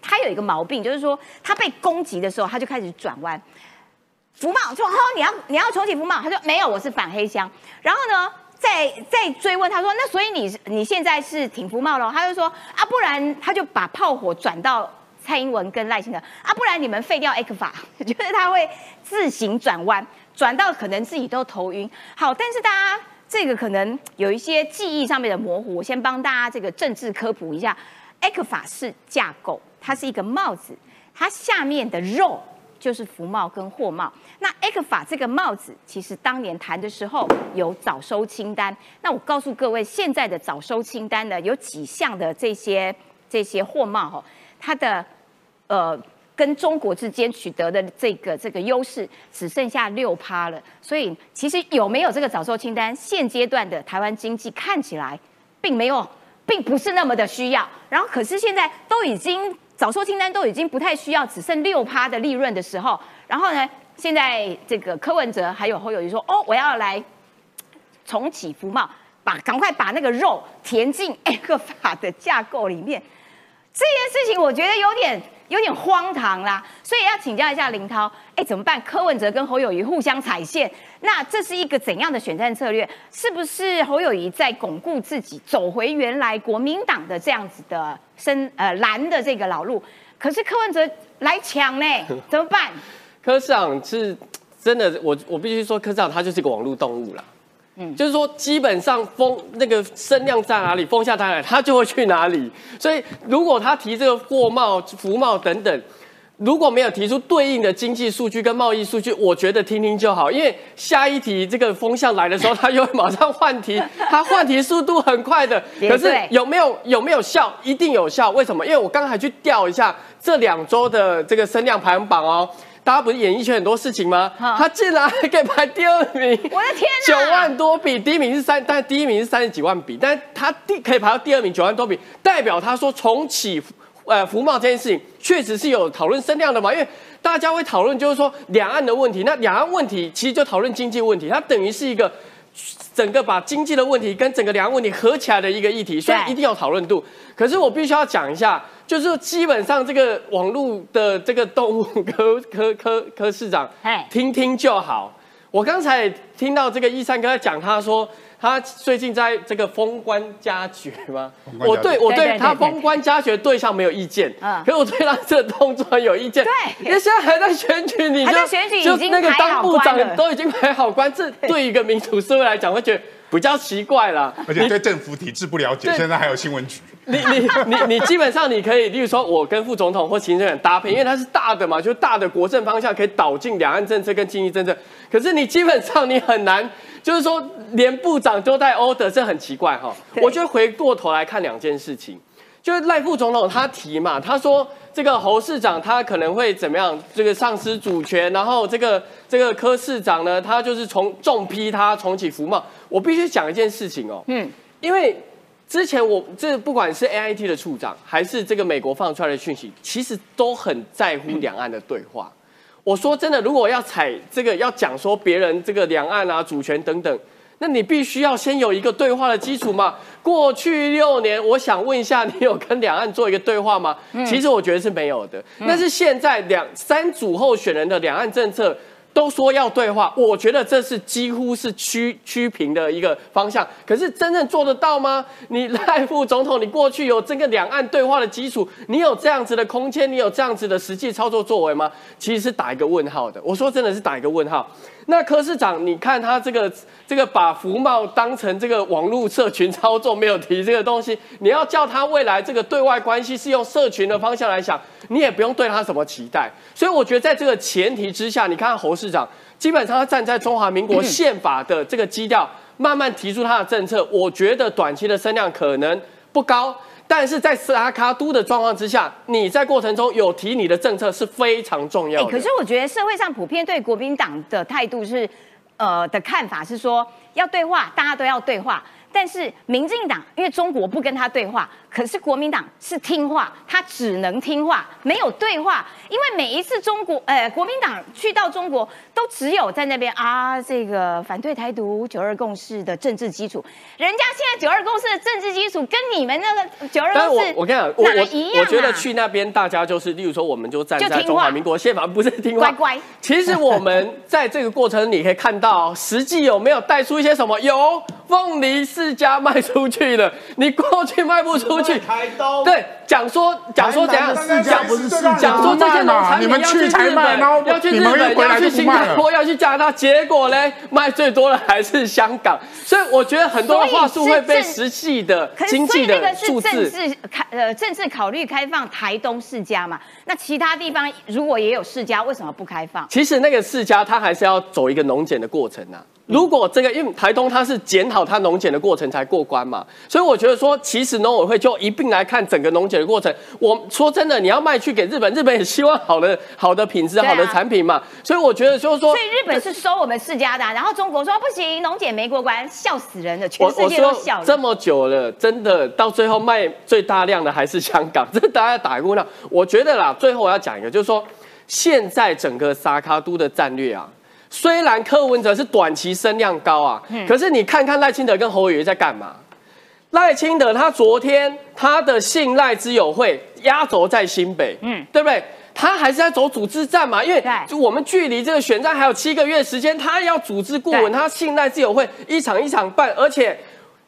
他有一个毛病，就是说他被攻击的时候，他就开始转弯。福茂说：“哦，你要你要重启福茂。”他说：“没有，我是反黑箱。”然后呢，再再追问他说：“那所以你你现在是挺福茂喽？”他就说：“啊，不然他就把炮火转到蔡英文跟赖清德啊，不然你们废掉 A 克法，觉 <laughs> 得他会自行转弯，转到可能自己都头晕。好，但是大家这个可能有一些记忆上面的模糊，我先帮大家这个政治科普一下，A 克法是架构，它是一个帽子，它下面的肉就是服贸跟货贸。那 A 克法这个帽子，其实当年谈的时候有早收清单。那我告诉各位，现在的早收清单呢，有几项的这些这些货贸哈，它的呃跟中国之间取得的这个这个优势只剩下六趴了。所以其实有没有这个早收清单，现阶段的台湾经济看起来并没有，并不是那么的需要。然后可是现在都已经早收清单都已经不太需要，只剩六趴的利润的时候，然后呢？现在这个柯文哲还有侯友谊说：“哦，我要来重启福茂，把赶快把那个肉填进 A 克法的架构里面。”这件事情我觉得有点有点荒唐啦，所以要请教一下林涛，哎，怎么办？柯文哲跟侯友谊互相踩线，那这是一个怎样的选战策略？是不是侯友谊在巩固自己，走回原来国民党的这样子的深呃蓝的这个老路？可是柯文哲来抢呢，<laughs> 怎么办？柯市长是真的，我我必须说，科长他就是一个网络动物啦。嗯，就是说，基本上风那个声量在哪里，风向在哪里，他就会去哪里。所以，如果他提这个货贸、服贸等等，如果没有提出对应的经济数据跟贸易数据，我觉得听听就好。因为下一题这个风向来的时候，他又马上换题，<laughs> 他换题速度很快的。可是有没有有没有效？一定有效。为什么？因为我刚才去调一下这两周的这个声量排行榜哦。大家不是演艺圈很多事情吗？他竟然还可以排第二名！我的天哪，九万多笔，第一名是三，但第一名是三十几万笔，但他第可以排到第二名九万多笔，代表他说重启呃福茂这件事情确实是有讨论声量的嘛？因为大家会讨论就是说两岸的问题，那两岸问题其实就讨论经济问题，它等于是一个整个把经济的问题跟整个两岸问题合起来的一个议题，所以一定要讨论度。可是我必须要讲一下。就是基本上这个网络的这个动物科科科科市长，听听就好。我刚才听到这个一三哥在讲，他说他最近在这个封官加爵吗？我对我对他封官加爵对象没有意见，可是我对他这个动作有意见。对，因为现在还在选举，你就就那个当部长都已经排好官，这对一个民主社会来讲，会觉得比较奇怪了。而且对政府体制不了解，现在还有新闻局。你你你你基本上你可以，例如说，我跟副总统或行政院搭配，因为它是大的嘛，就大的国政方向可以导进两岸政策跟经济政策。可是你基本上你很难，就是说连部长都带 order，这很奇怪哈。我觉得回过头来看两件事情，就是赖副总统他提嘛，他说这个侯市长他可能会怎么样，这个丧失主权，然后这个这个柯市长呢，他就是重重批他重启服贸。我必须讲一件事情哦，嗯，因为。之前我这不管是 A I T 的处长，还是这个美国放出来的讯息，其实都很在乎两岸的对话。我说真的，如果要采这个要讲说别人这个两岸啊主权等等，那你必须要先有一个对话的基础嘛。过去六年，我想问一下，你有跟两岸做一个对话吗？其实我觉得是没有的。但是现在两三组候选人的两岸政策。都说要对话，我觉得这是几乎是趋趋平的一个方向。可是真正做得到吗？你赖副总统，你过去有这个两岸对话的基础，你有这样子的空间，你有这样子的实际操作作为吗？其实是打一个问号的。我说真的是打一个问号。那柯市长，你看他这个这个把福茂当成这个网络社群操作，没有提这个东西。你要叫他未来这个对外关系是用社群的方向来想，你也不用对他什么期待。所以我觉得在这个前提之下，你看侯市长，基本上他站在中华民国宪法的这个基调，慢慢提出他的政策。我觉得短期的声量可能不高。但是在斯拉卡都的状况之下，你在过程中有提你的政策是非常重要的。可是我觉得社会上普遍对国民党的态度是，呃的看法是说要对话，大家都要对话。但是民进党因为中国不跟他对话。可是国民党是听话，他只能听话，没有对话。因为每一次中国，呃，国民党去到中国，都只有在那边啊，这个反对台独、九二共识的政治基础。人家现在九二共识的政治基础跟你们那个九二共识，我跟你讲，我我我觉得去那边大家就是，例如说，我们就站在中华民国宪法，不是听话。乖乖。其实我们在这个过程，你可以看到实际有没有带出一些什么？有凤梨世家卖出去了，你过去卖不出。出去台东，对，讲说讲说怎样台南的市价不是讲说这些农产你们品要去日本，要去你日本，要去新加坡，要去加拿大，结果呢，卖最多的还是香港。所以我觉得很多的话术会被实际的经济的数字。政治开呃政治考虑开放台东世家嘛？那其他地方如果也有世家，为什么不开放？其实那个世家它还是要走一个农检的过程啊。如果这个因为台东它是检讨它农检的过程才过关嘛，所以我觉得说，其实农委会就一并来看整个农检的过程。我说真的，你要卖去给日本，日本也希望好的好的品质、啊好的产品嘛。所以我觉得就是说所，以日本是收我们世家的啊、然后中国说不行，农检没过关，笑死人了，全世界都笑了。这么久了，真的到最后卖最大量的还是香港，<laughs> 这大家打过那。我觉得啦，最后我要讲一个，就是说现在整个萨卡都的战略啊，虽然柯文哲是短期声量高啊，可是你看看赖清德跟侯友宜在干嘛？赖清德他昨天他的信赖之友会压轴在新北，嗯，对不对？他还是在走组织战嘛，因为就我们距离这个选战还有七个月时间，他要组织顾问，他信赖之友会一场一场办，而且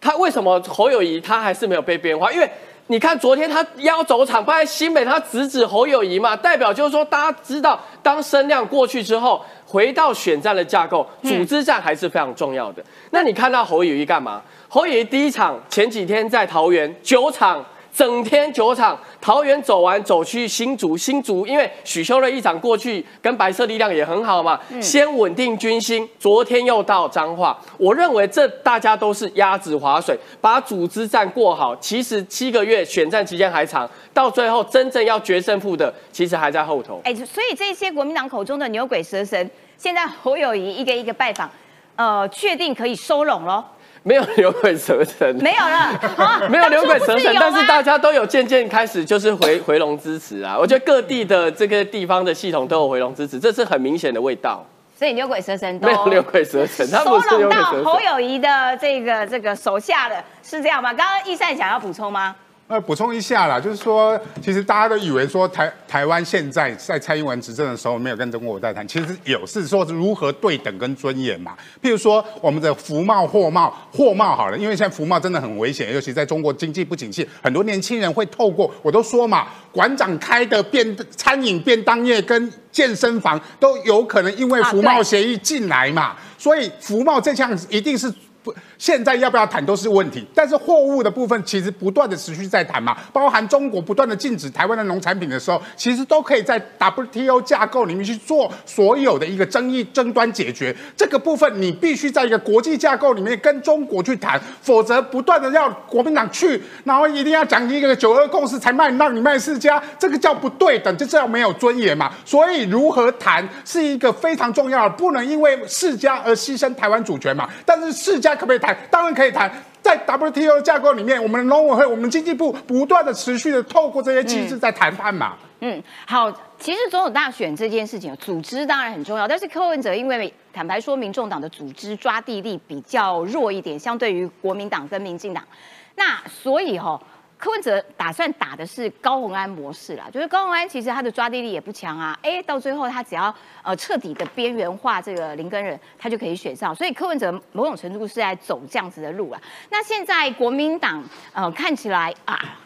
他为什么侯友谊他还是没有被变化？因为你看昨天他要走场不在新北，他直指侯友谊嘛，代表就是说大家知道，当声量过去之后，回到选战的架构，组织战还是非常重要的。那你看到侯友谊干嘛？侯友谊第一场前几天在桃园九场。整天酒场，桃园走完走去新竹，新竹因为许修的一场过去跟白色力量也很好嘛，先稳定军心。昨天又到彰化，我认为这大家都是鸭子划水，把组织战过好。其实七个月选战期间还长，到最后真正要决胜负的，其实还在后头。哎，所以这些国民党口中的牛鬼蛇神，现在侯友谊一个一个拜访，呃，确定可以收拢喽？没有牛鬼蛇神，没有了，啊 <laughs> 没有牛鬼蛇神，但是大家家都有渐渐开始就是回 <laughs> 回笼支持啊。我觉得各地的这个地方的系统都有回笼支持，这是很明显的味道。所以牛鬼蛇神都没有牛鬼蛇神，他收不是牛拢到鬼蛇神。侯友谊的这个这个手下的，是这样吗？刚刚易善想要补充吗？呃，补充一下啦，就是说，其实大家都以为说台台湾现在在蔡英文执政的时候没有跟中国在谈，其实有是说如何对等跟尊严嘛。譬如说我们的服贸、货贸、货贸好了，因为现在服贸真的很危险，尤其在中国经济不景气，很多年轻人会透过我都说嘛，馆长开的便餐饮便当业跟健身房都有可能因为服贸协议进来嘛，所以服贸这项一定是。不，现在要不要谈都是问题，但是货物的部分其实不断的持续在谈嘛，包含中国不断的禁止台湾的农产品的时候，其实都可以在 WTO 架构里面去做所有的一个争议争端解决。这个部分你必须在一个国际架构里面跟中国去谈，否则不断的要国民党去，然后一定要讲一个九二共识才卖让你卖世家，这个叫不对等，就这叫没有尊严嘛。所以如何谈是一个非常重要的，不能因为世家而牺牲台湾主权嘛。但是世家可不可以谈？当然可以谈。在 WTO 架构里面，我们的农委会、我们经济部不断的持续的透过这些机制在谈判嘛。嗯，好，其实总统大选这件事情，组织当然很重要，但是柯文哲因为坦白说，民众党的组织抓地力比较弱一点，相对于国民党跟民进党，那所以哈、柯文哲打算打的是高虹安模式啦，就是高虹安其实他的抓地力也不强啊，哎，到最后他只要呃彻底的边缘化这个林根人，他就可以选上，所以柯文哲某种程度是在走这样子的路啊。那现在国民党呃看起来啊。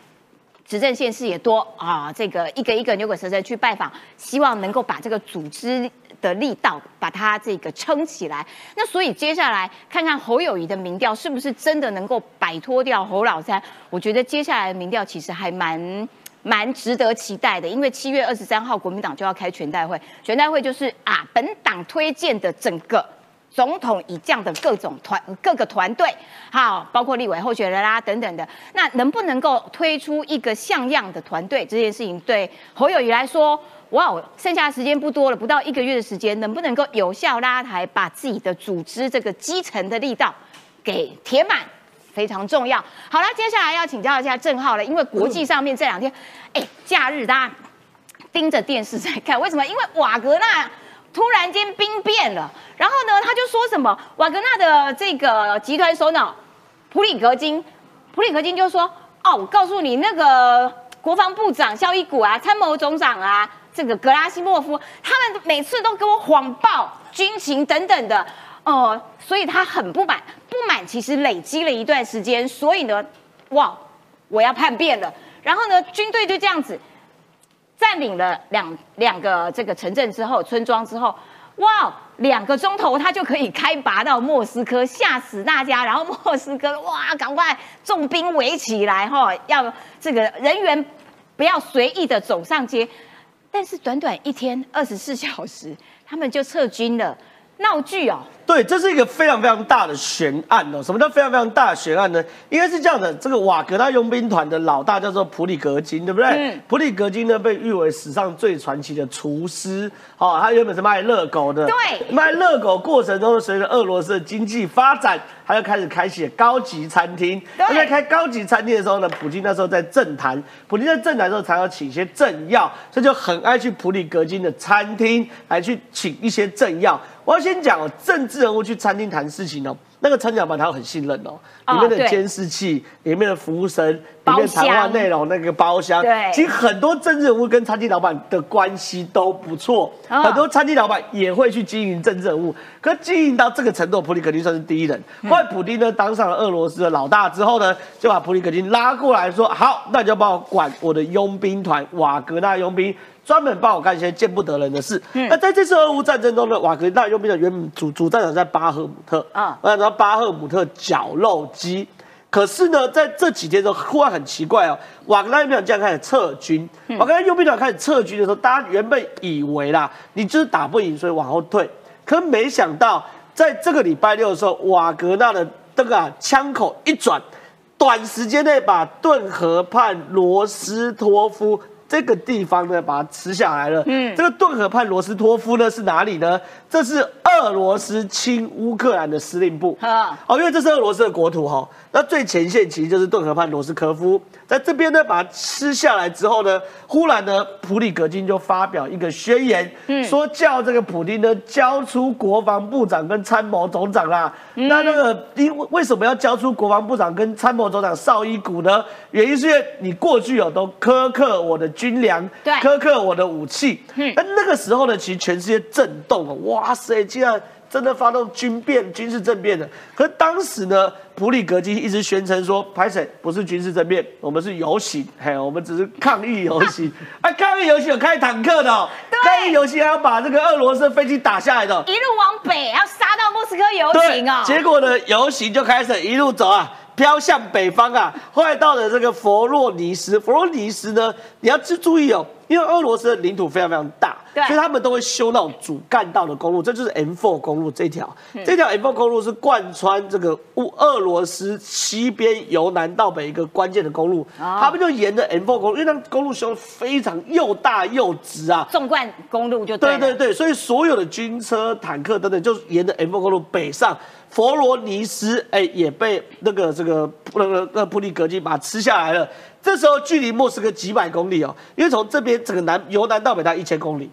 执政县市也多啊，这个一个一个牛鬼蛇神去拜访，希望能够把这个组织的力道把它这个撑起来。那所以接下来看看侯友谊的民调是不是真的能够摆脱掉侯老三？我觉得接下来的民调其实还蛮。蛮值得期待的，因为七月二十三号国民党就要开全代会，全代会就是啊本党推荐的整个总统以降的各种团各个团队，好，包括立委候选人啦等等的，那能不能够推出一个像样的团队？这件事情对侯友谊来说，哇，剩下的时间不多了，不到一个月的时间，能不能够有效拉抬，把自己的组织这个基层的力道给填满？非常重要。好了，接下来要请教一下郑浩了，因为国际上面这两天，哎，假日大家盯着电视在看，为什么？因为瓦格纳突然间兵变了，然后呢，他就说什么瓦格纳的这个集团首脑普里格金，普里格金就说：“哦，我告诉你，那个国防部长肖伊古啊，参谋总长啊，这个格拉西莫夫，他们每次都给我谎报军情等等的，呃，所以他很不满，不满其实累积了一段时间，所以呢，哇。”我要叛变了。然后呢，军队就这样子占领了两两个这个城镇之后，村庄之后，哇，两个钟头他就可以开拔到莫斯科，吓死大家。然后莫斯科哇，赶快重兵围起来哈，要这个人员不要随意的走上街。但是短短一天二十四小时，他们就撤军了，闹剧哦。对，这是一个非常非常大的悬案哦。什么叫非常非常大的悬案呢？应该是这样的，这个瓦格纳佣兵团的老大叫做普里格金，对不对？嗯普里格金呢被誉为史上最传奇的厨师，哦，他原本是卖热狗的，对卖热狗过程中，随着俄罗斯的经济发展，他就开始开启高级餐厅。他在开高级餐厅的时候呢，普京那时候在政坛，普京在政坛的时候常要请一些政要，所以就很爱去普里格金的餐厅来去请一些政要。我要先讲哦，政治人物去餐厅谈事情哦，那个餐厅老板他很信任哦，里面的监视器、里面的服务生、里面谈话厢内容那个包厢，对其实很多政治人物跟餐厅老板的关系都不错，哦很多餐厅老板也会去经营政治人物，可经营到这个程度，普里格金算是第一人。嗯后来普丁呢当上了俄罗斯的老大之后呢，就把普里格金拉过来说：“好，那你就帮我管我的佣兵团瓦格纳佣兵。”专门帮我干一些见不得人的事。嗯那在这次俄乌战争中呢，瓦格纳佣兵的原本主主战场在巴赫姆特啊啊，然后巴赫姆特绞肉机。可是呢，在这几天中，忽然很奇怪哦，瓦格纳佣兵团竟然开始撤军。嗯瓦格纳佣兵团开始撤军的时候，大家原本以为啦，你就是打不赢，所以往后退。可没想到，在这个礼拜六的时候，瓦格纳的这个啊枪口一转，短时间内把顿河畔罗斯托夫这个地方呢，把它吃下来了。嗯，这个顿河畔罗斯托夫呢是哪里呢？这是俄罗斯亲乌克兰的司令部。啊哦，因为这是俄罗斯的国土哈。那最前线其实就是顿河畔罗斯科夫，在这边呢把它吃下来之后呢，忽然呢普里格金就发表一个宣言，嗯说叫这个普丁呢交出国防部长跟参谋总长啦。那那个因为为什么要交出国防部长跟参谋总长绍伊古呢？原因是因为你过去有都苛刻我的军粮，对苛刻我的武器。嗯那那个时候呢，其实全世界震动了，哇塞，竟然真的发动军变、军事政变的。可是当时呢，普里格金一直宣称说，拍谁不是军事政变，我们是游行，<laughs> 嘿，我们只是抗议游行。啊，<laughs> 抗议游行有开坦克的、哦，对抗议游行还要把这个俄罗斯的飞机打下来的哦。一路往北，要杀到莫斯科游对行哦。结果呢，游行就开始一路走啊，飘向北方啊。后来到了这个佛罗里斯，佛罗里斯呢，你要注注意哦，因为俄罗斯的领土非常非常大，所以他们都会修那种主干道的公路，这就是 M4 公路这条。嗯这条 M4 公路是贯穿这个乌俄罗斯西边由南到北一个关键的公路，哦他们就沿着 M4 公路，因为那公路修的非常又大又直啊，纵贯公路就对。对对对，所以所有的军车、坦克等等，就是沿着 M4 公路北上。佛罗尼斯哎也被那个这个那个那个普利格金把它吃下来了。这时候距离莫斯科几百公里哦，因为从这边整个南由南到北大概一千公里。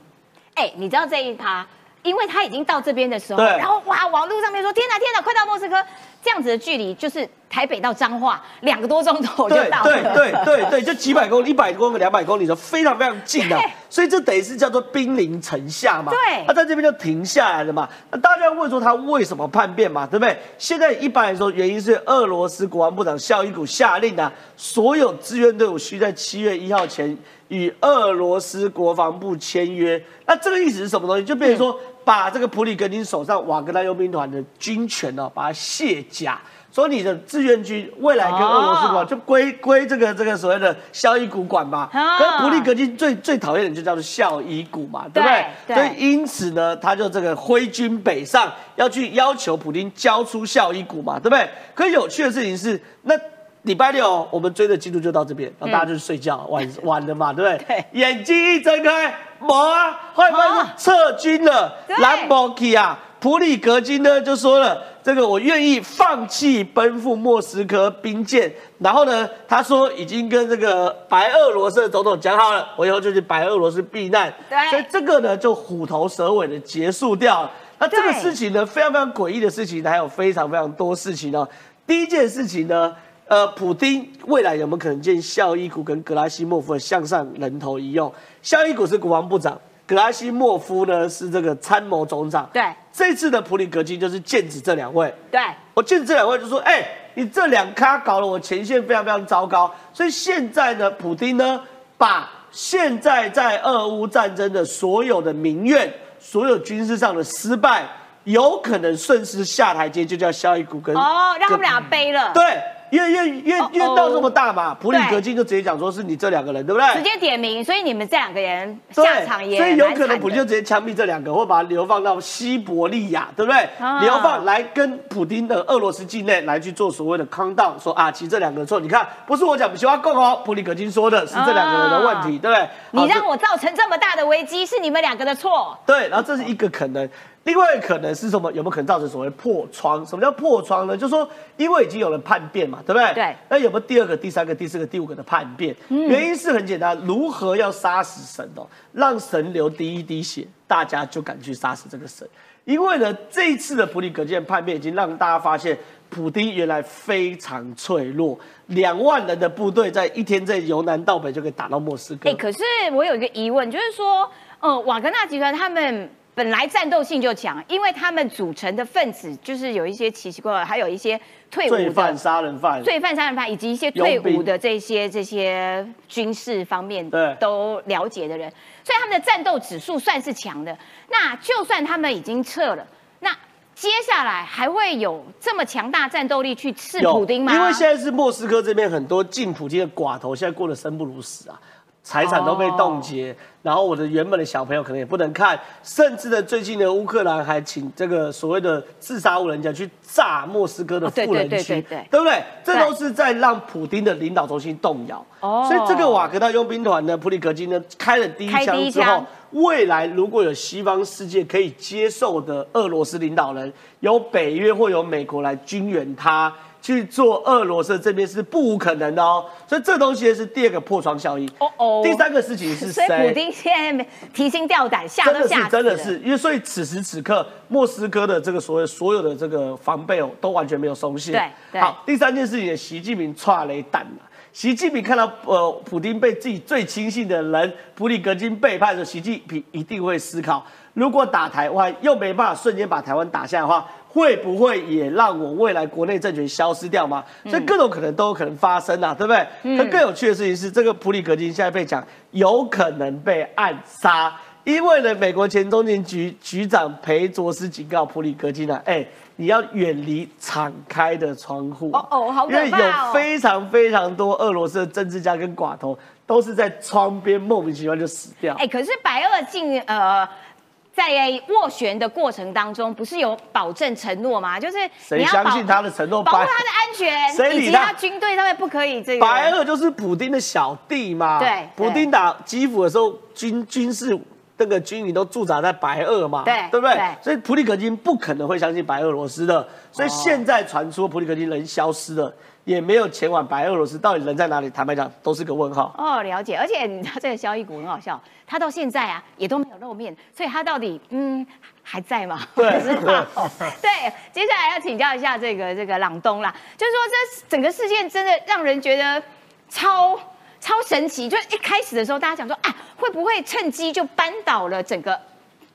哎、你知道这一趴，因为他已经到这边的时候，对然后哇，网络上面说天哪天哪，快到莫斯科，这样子的距离就是台北到彰化两个多钟头就对到了。对对对对，就几百公里、一百公里、两百公里的，非常非常近的对，所以这等于是叫做兵临城下嘛。对他在这边就停下来了嘛。那大家问说他为什么叛变嘛，对不对？现在一般来说，原因是俄罗斯国防部长绍伊古下令啊，所有志愿队伍需在七月一号前与俄罗斯国防部签约。那这个意思是什么东西？就变成说，把这个普里格金手上瓦格纳佣兵团的军权哦，把它卸甲。说你的志愿军未来跟俄罗斯管哦就归归这个这个所谓的效益股管嘛。啊可是普里格金最最讨厌的就叫做效益股嘛，对不对？对所以因此呢，他就这个挥军北上，要去要求普京交出效益股嘛，对不对？可有趣的事情是，那礼拜六我们追的进度就到这边，然后大家就去睡觉，<laughs> 晚晚了嘛，对不对？对眼睛一睁开，没啊，后来发现啊撤军了，对兰博基啊。普里格金呢就说了，这个我愿意放弃奔赴莫斯科兵舰，然后呢，他说已经跟这个白俄罗斯的总统讲好了，我以后就去白俄罗斯避难。对所以这个呢就虎头蛇尾的结束掉了。那这个事情呢，非常非常诡异的事情呢，还有非常非常多事情哦。第一件事情呢，呃，普丁未来有没有可能见绍伊古跟格拉西莫夫的向上人头一用？绍伊古是国防部长，格拉西莫夫呢是这个参谋总长。对这次的普里格金就是剑指这两位。对我见这两位就说，哎、你这两咖搞得我前线非常非常糟糕。所以现在呢，普丁呢，把现在在俄乌战争的所有的民怨、所有军事上的失败，有可能顺势下台阶，就叫肖伊古跟哦，让他们俩背了。对。因为因为因为哦因为闹这么大嘛，普里对格金就直接讲说是你这两个人，对不对？直接点名，所以你们这两个人下场也所以有可能普京就直接枪毙这两个，或把他流放到西伯利亚，对不对？啊流放来跟普丁的俄罗斯境内来去做所谓的康道，说啊，其实这两个人错，你看不是我讲，不是我共哦，普里格金说的是这两个人的问题，啊对不对？你让我造成这么大的危机，是你们两个的错。对，然后这是一个可能，另外可能是什么？有没有可能造成所谓破窗？什么叫破窗呢？就是说，因为已经有人叛变嘛，对不对？对那有没有第二个、第三个、第四个、第五个的叛变？原因是很简单，如何要杀死神哦，让神流第一滴血，大家就敢去杀死这个神。因为呢，这一次的普里格金叛变已经让大家发现，普丁原来非常脆弱，两万人的部队在一天在由南到北就可以打到莫斯科。哎、可是我有一个疑问，就是说，呃，瓦格纳集团他们本来战斗性就强，因为他们组成的分子就是有一些奇奇怪怪，还有一些退伍罪犯、的杀人犯，罪犯、杀人犯，以及一些退伍的这些这些军事方面对都了解的人，所以他们的战斗指数算是强的。那就算他们已经撤了，那接下来还会有这么强大战斗力去刺普丁吗？因为现在是莫斯科这边很多进普京的寡头，现在过得生不如死啊，财产都被冻结，哦然后我的原本的小朋友可能也不能看，甚至呢，最近的乌克兰还请这个所谓的自杀无人机去炸莫斯科的富人区，对对对对对不对？这都是在让普丁的领导中心动摇。哦所以这个瓦格纳佣兵团呢，普里格金呢开了第一枪之后，未来如果有西方世界可以接受的俄罗斯领导人，由北约或由美国来军援他。去做俄罗斯这边是不无可能的哦，所以这东西是第二个破窗效应。哦哦第三个事情是所以谁？普丁现在没提心吊胆，吓真的是都吓死了。真的是，因为所以此时此刻，莫斯科的这个所谓所有的这个防备哦，都完全没有松懈。对对好，第三件事情，习近平踹雷弹了。习近平看到呃，普丁被自己最亲信的人普里格金背叛的时候，习近平一定会思考：如果打台湾又没办法瞬间把台湾打下的话，会不会也让我未来国内政权消失掉吗？所以各种可能都有可能发生啊，对不对？可更有趣的事情是，这个普里格金现在被讲有可能被暗杀。因为呢，美国前中情局局长裴卓斯警告普里格金啊，哎，你要远离敞开的窗户。哦哦好哦因为有非常非常多俄罗斯的政治家跟寡头都是在窗边莫名其妙就死掉。哎、可是白俄进呃，在斡旋的过程当中，不是有保证承诺吗？就是谁你相信他的承诺？白保护他的安全，谁理他他军队上面不可以这个。白俄就是普丁的小弟嘛。对普丁打基辅的时候，军军事那个军营都驻扎在白俄嘛，对对不对？对所以普里格金不可能会相信白俄罗斯的，所以现在传出普里格金人消失了，也没有前往白俄罗斯，到底人在哪里？坦白讲，都是个问号。哦，了解。而且你知道这个萧一谷很好笑，他到现在啊也都没有露面，所以他到底嗯还在吗？对，接下来要请教一下这个这个朗东啦，就是说这整个事件真的让人觉得超。超神奇！就是一开始的时候，大家讲说啊，会不会趁机就扳倒了整个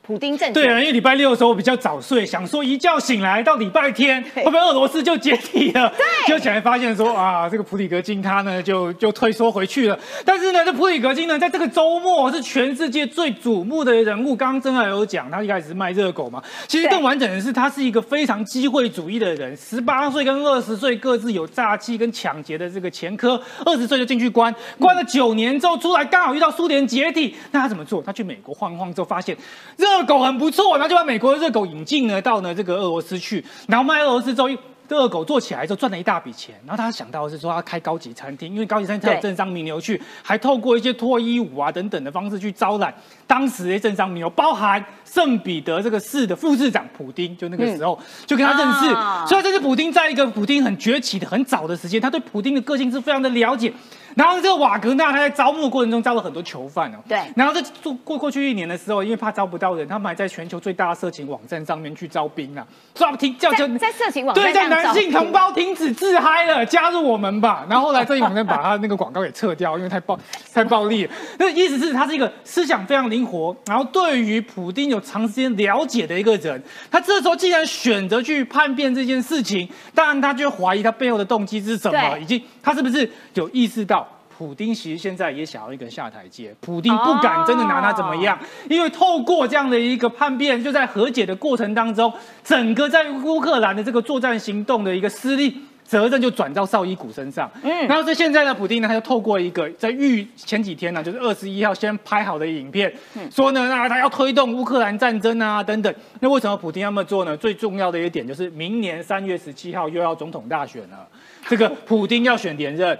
普丁政权？对啊，因为礼拜六的时候我比较早睡，想说一觉醒来到礼拜天会不会俄罗斯就解体了？对就起来发现说啊，这个普里格金他呢就就退缩回去了。但是呢，这普里格金呢，在这个周末是全世界最瞩目的人物。刚刚真的有讲，他一开始是卖热狗嘛，其实更完整的是，他是一个非常机会主义的人。十八岁跟二十岁各自有诈欺跟抢劫的这个前科，二十岁就进去关，关了九年之后出来，刚好遇到苏联解体，那他怎么做？他去美国晃晃之后，发现热狗很不错，然后就把美国的热狗引进呢到呢这个俄罗斯去，然后卖俄罗斯之后。热狗做起来之后赚了一大笔钱，然后他想到的是说要开高级餐厅，因为高级餐厅才有对政商名流去，还透过一些脱衣舞啊等等的方式去招揽当时的政商名流，包含圣彼得这个市的副市长普丁，就那个时候、就跟他认识，啊所以这是普丁在一个普丁很崛起的很早的时间，他对普丁的个性是非常的了解。然后这个瓦格纳他在招募的过程中招了很多囚犯哦，对然后在做过过去一年的时候，因为怕招不到人，他们还在全球最大的色情网站上面去招兵啊，所以他们停叫叫在在色情网站对，在男性同胞停止自嗨了，加入我们吧。然后后来这一网站把他那个广告给撤掉，因为太暴 <laughs> 太暴力了。那意思是他是一个思想非常灵活，然后对于普丁有有长时间了解的一个人，他这时候既然选择去叛变这件事情，当然他就怀疑他背后的动机是什么，以及他是不是有意识到。普丁其实现在也想要一个下台阶，普丁不敢真的拿他怎么样，因为透过这样的一个叛变，就在和解的过程当中，整个在乌克兰的这个作战行动的一个失利。责任就转到绍伊古身上，嗯，然后所以现在呢，普丁呢，他就透过一个在预前几天呢，就是二十一号先拍好的影片，说呢，那他要推动乌克兰战争啊等等。那为什么普丁要这么做呢？最重要的一点就是明年三月十七号又要总统大选了，这个普丁要选连任。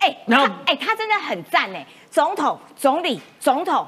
哎，然后他哎，他真的很赞哎，总统、总理、总统，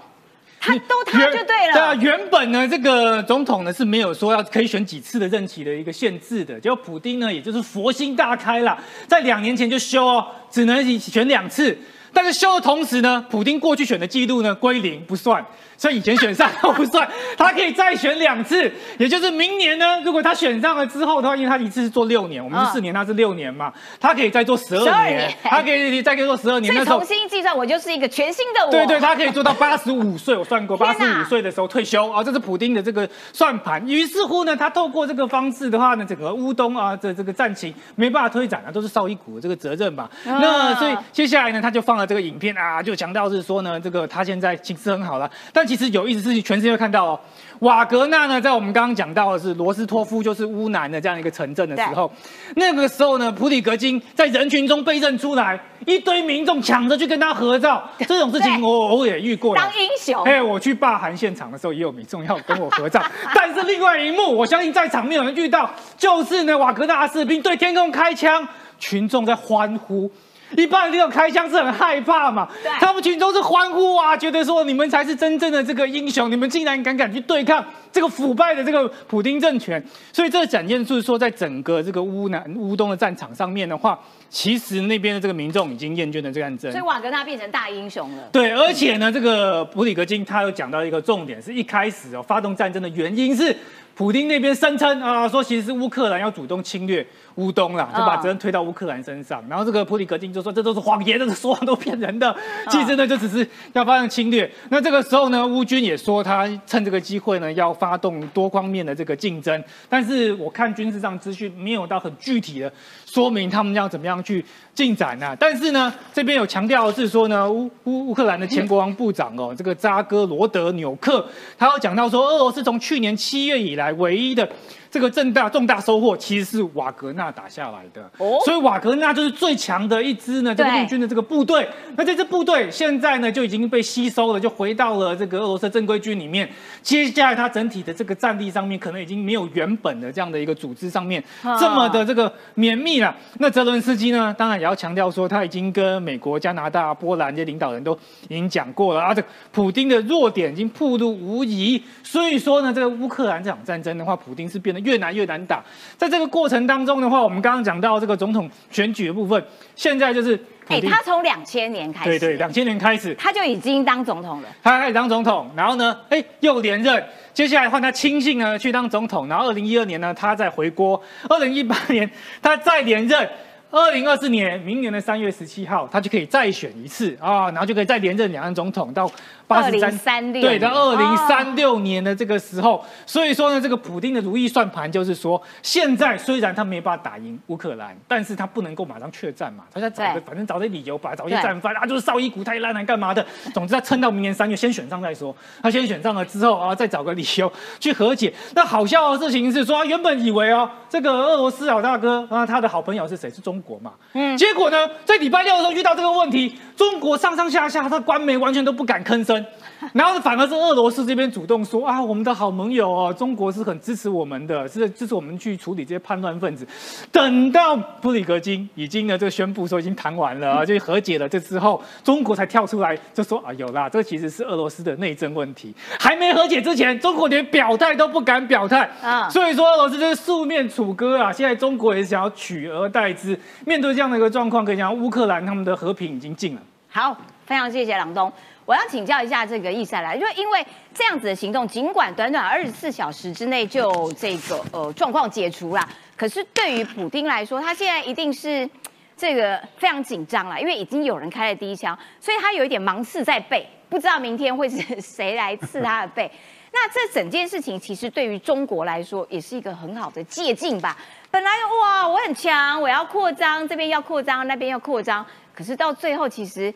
他都他就对了对啊，原本呢，这个总统呢是没有说要可以选几次的任期的一个限制的，结果普丁呢，也就是佛心大开了，在两年前就修哦，只能选两次。但是修的同时呢，普丁过去选的记录呢归零不算，所以以前选上都不算，他可以再选两次，也就是明年呢，如果他选上了之后的话，因为他一次是做六年，我们是嗯四年，他是六年嘛，他可以再做十二年年，他可以再可以做十二年，所以那重新计算，我就是一个全新的我。对对，他可以做到 <laughs> 八十五岁，我算过，八十五岁的时候退休啊，这是普丁的这个算盘。于是乎呢，他透过这个方式的话呢，整个乌东啊这这个战情没办法推展啊，都是绍伊古的这个责任嘛。啊那所以接下来呢，他就放了这个影片啊，就强调是说呢，这个他现在情势很好了。但其实有意思是，全世界看到哦，瓦格纳呢，在我们刚刚讲到的是罗斯托夫，就是乌南的这样一个城镇的时候，那个时候呢，普里格金在人群中被认出来，一堆民众抢着去跟他合照，这种事情对我我也遇过了当。英雄。哎、我去罢韩现场的时候，也有民众要跟我合照，但是另外一幕，我相信在场没有人遇到，就是呢瓦格纳士兵对天空开枪，群众在欢呼。一般人这种开枪是很害怕嘛，他们群众是欢呼啊，觉得说你们才是真正的这个英雄，你们竟然敢敢去对抗这个腐败的这个普丁政权，所以这展现出说，在整个这个乌南乌东的战场上面的话，其实那边的这个民众已经厌倦了这个战争所以，瓦格纳变成大英雄了。对，而且呢，这个普里格金他有讲到一个重点，是一开始哦发动战争的原因是。普丁那边声称啊，说其实是乌克兰要主动侵略乌东啦，就把责任推到乌克兰身上。然后这个普里格金就说这都是谎言，这个说谎都骗人的。其实呢，就只是要发动侵略。那这个时候呢，乌军也说他趁这个机会呢，要发动多方面的这个竞争。但是我看军事上资讯没有到很具体的说明他们要怎么样去进展啊、但是呢，这边有强调的是说呢，乌乌乌克兰的前国防部长哦，这个扎戈罗德纽克，他有讲到说，俄罗斯从去年七月以来唯一的。这个重大重大收获其实是瓦格纳打下来的，哦所以瓦格纳就是最强的一支呢，这个对陆军的这个部队。那这支部队现在呢就已经被吸收了，就回到了这个俄罗斯正规军里面。接下来它整体的这个战力上面，可能已经没有原本的这样的一个组织上面啊这么的这个绵密了。那泽伦斯基呢，当然也要强调说，他已经跟美国、加拿大、波兰这些领导人都已经讲过了啊，这普丁的弱点已经暴露无遗。所以说呢，这个乌克兰这场战争的话，普丁是变得越难越难打。在这个过程当中的话，我们刚刚讲到这个总统选举的部分，现在就是普哎，丁，他从两千年开始，对对，两千年开始，他就已经当总统了。他开始当总统，然后呢，哎，又连任，接下来换他亲信呢去当总统，然后二零一二年呢，他再回国，二零一八年他再连任。二零二四年，明年的三月十七号，他就可以再选一次。啊，然后就可以再连任两任总统。到八十三，2036对，在二零哦三六年的这个时候，所以说呢，这个普丁的如意算盘就是说，现在虽然他没办法打赢乌克兰，但是他不能够马上确战嘛，他在找个反正找些理由吧，找一些战犯啊，就是绍伊古太烂了干嘛的，总之他撑到明年三月先选上再说。他先选上了之后啊，再找个理由去和解。那好笑的事情是说，他原本以为哦，这个俄罗斯老大哥啊，他的好朋友是谁？是中国嘛。嗯。结果呢，在礼拜六的时候遇到这个问题，中国上上下下他官媒完全都不敢吭声，<laughs> 然后反而是俄罗斯这边主动说啊，我们的好盟友哦，中国是很支持我们的，是支持我们去处理这些叛乱分子。等到布里格金已经呢这个宣布说已经谈完了啊，就和解了，这之后中国才跳出来就说啊有啦，这其实是俄罗斯的内政问题，还没和解之前，中国连表态都不敢表态啊所以说俄罗斯就是素面楚歌啊。现在中国也想要取而代之，面对这样的一个状况，可以讲乌克兰他们的和平已经尽了。好，非常谢谢郎东。我要请教一下这个易赛来，因为因为这样子的行动，尽管短短二十四小时之内就这个呃状况解除啦，可是对于普丁来说，他现在一定是这个非常紧张啦，因为已经有人开了第一枪，所以他有一点芒刺在背，不知道明天会是谁来刺他的背。<laughs> 那这整件事情其实对于中国来说也是一个很好的借鉴吧。本来哇，我很强，我要扩张，这边要扩张，那边要扩张，可是到最后其实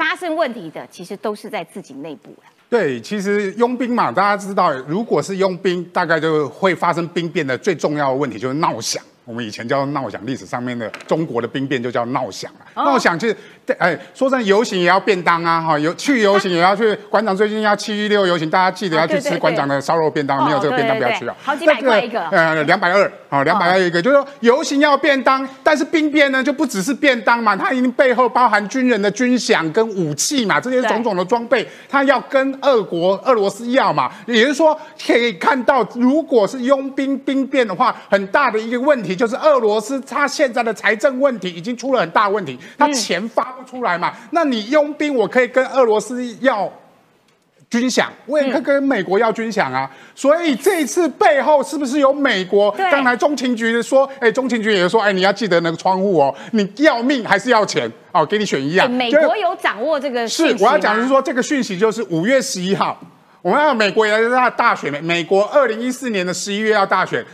发生问题的，其实都是在自己内部了。对，其实佣兵嘛，大家知道，如果是佣兵，大概就会发生兵变的最重要的问题就是闹响。我们以前叫闹响，历史上面的中国的兵变就叫闹响了。闹响就是，对，哎，说真的，游行也要便当啊，哈，游去游行也要去。馆长最近要七一六游行，大家记得要去吃馆长的烧肉便当，没有这个便当不要去啊。好几百块一个，呃，两百二，好，两百二一个，就是说游行要便当，但是兵变呢就不只是便当嘛，它一定背后包含军人的军饷跟武器嘛，这些种种的装备，他要跟俄国、俄罗斯要嘛。也就是说，可以看到，如果是佣兵兵变的话，很大的一个问题就是俄罗斯他现在的财政问题已经出了很大问题，他钱发不出来嘛。那你佣兵，我可以跟俄罗斯要军饷，我也可以跟美国要军饷啊。所以这一次背后是不是有美国？刚才中情局说，哎，中情局也说，哎，你要记得那个窗户哦，你要命还是要钱？哦，给你选一样。美国有掌握这个是我要讲的是说，这个讯息就是五月十一号，我们要美国也要大选美，美国二零一四年的十一月要大选。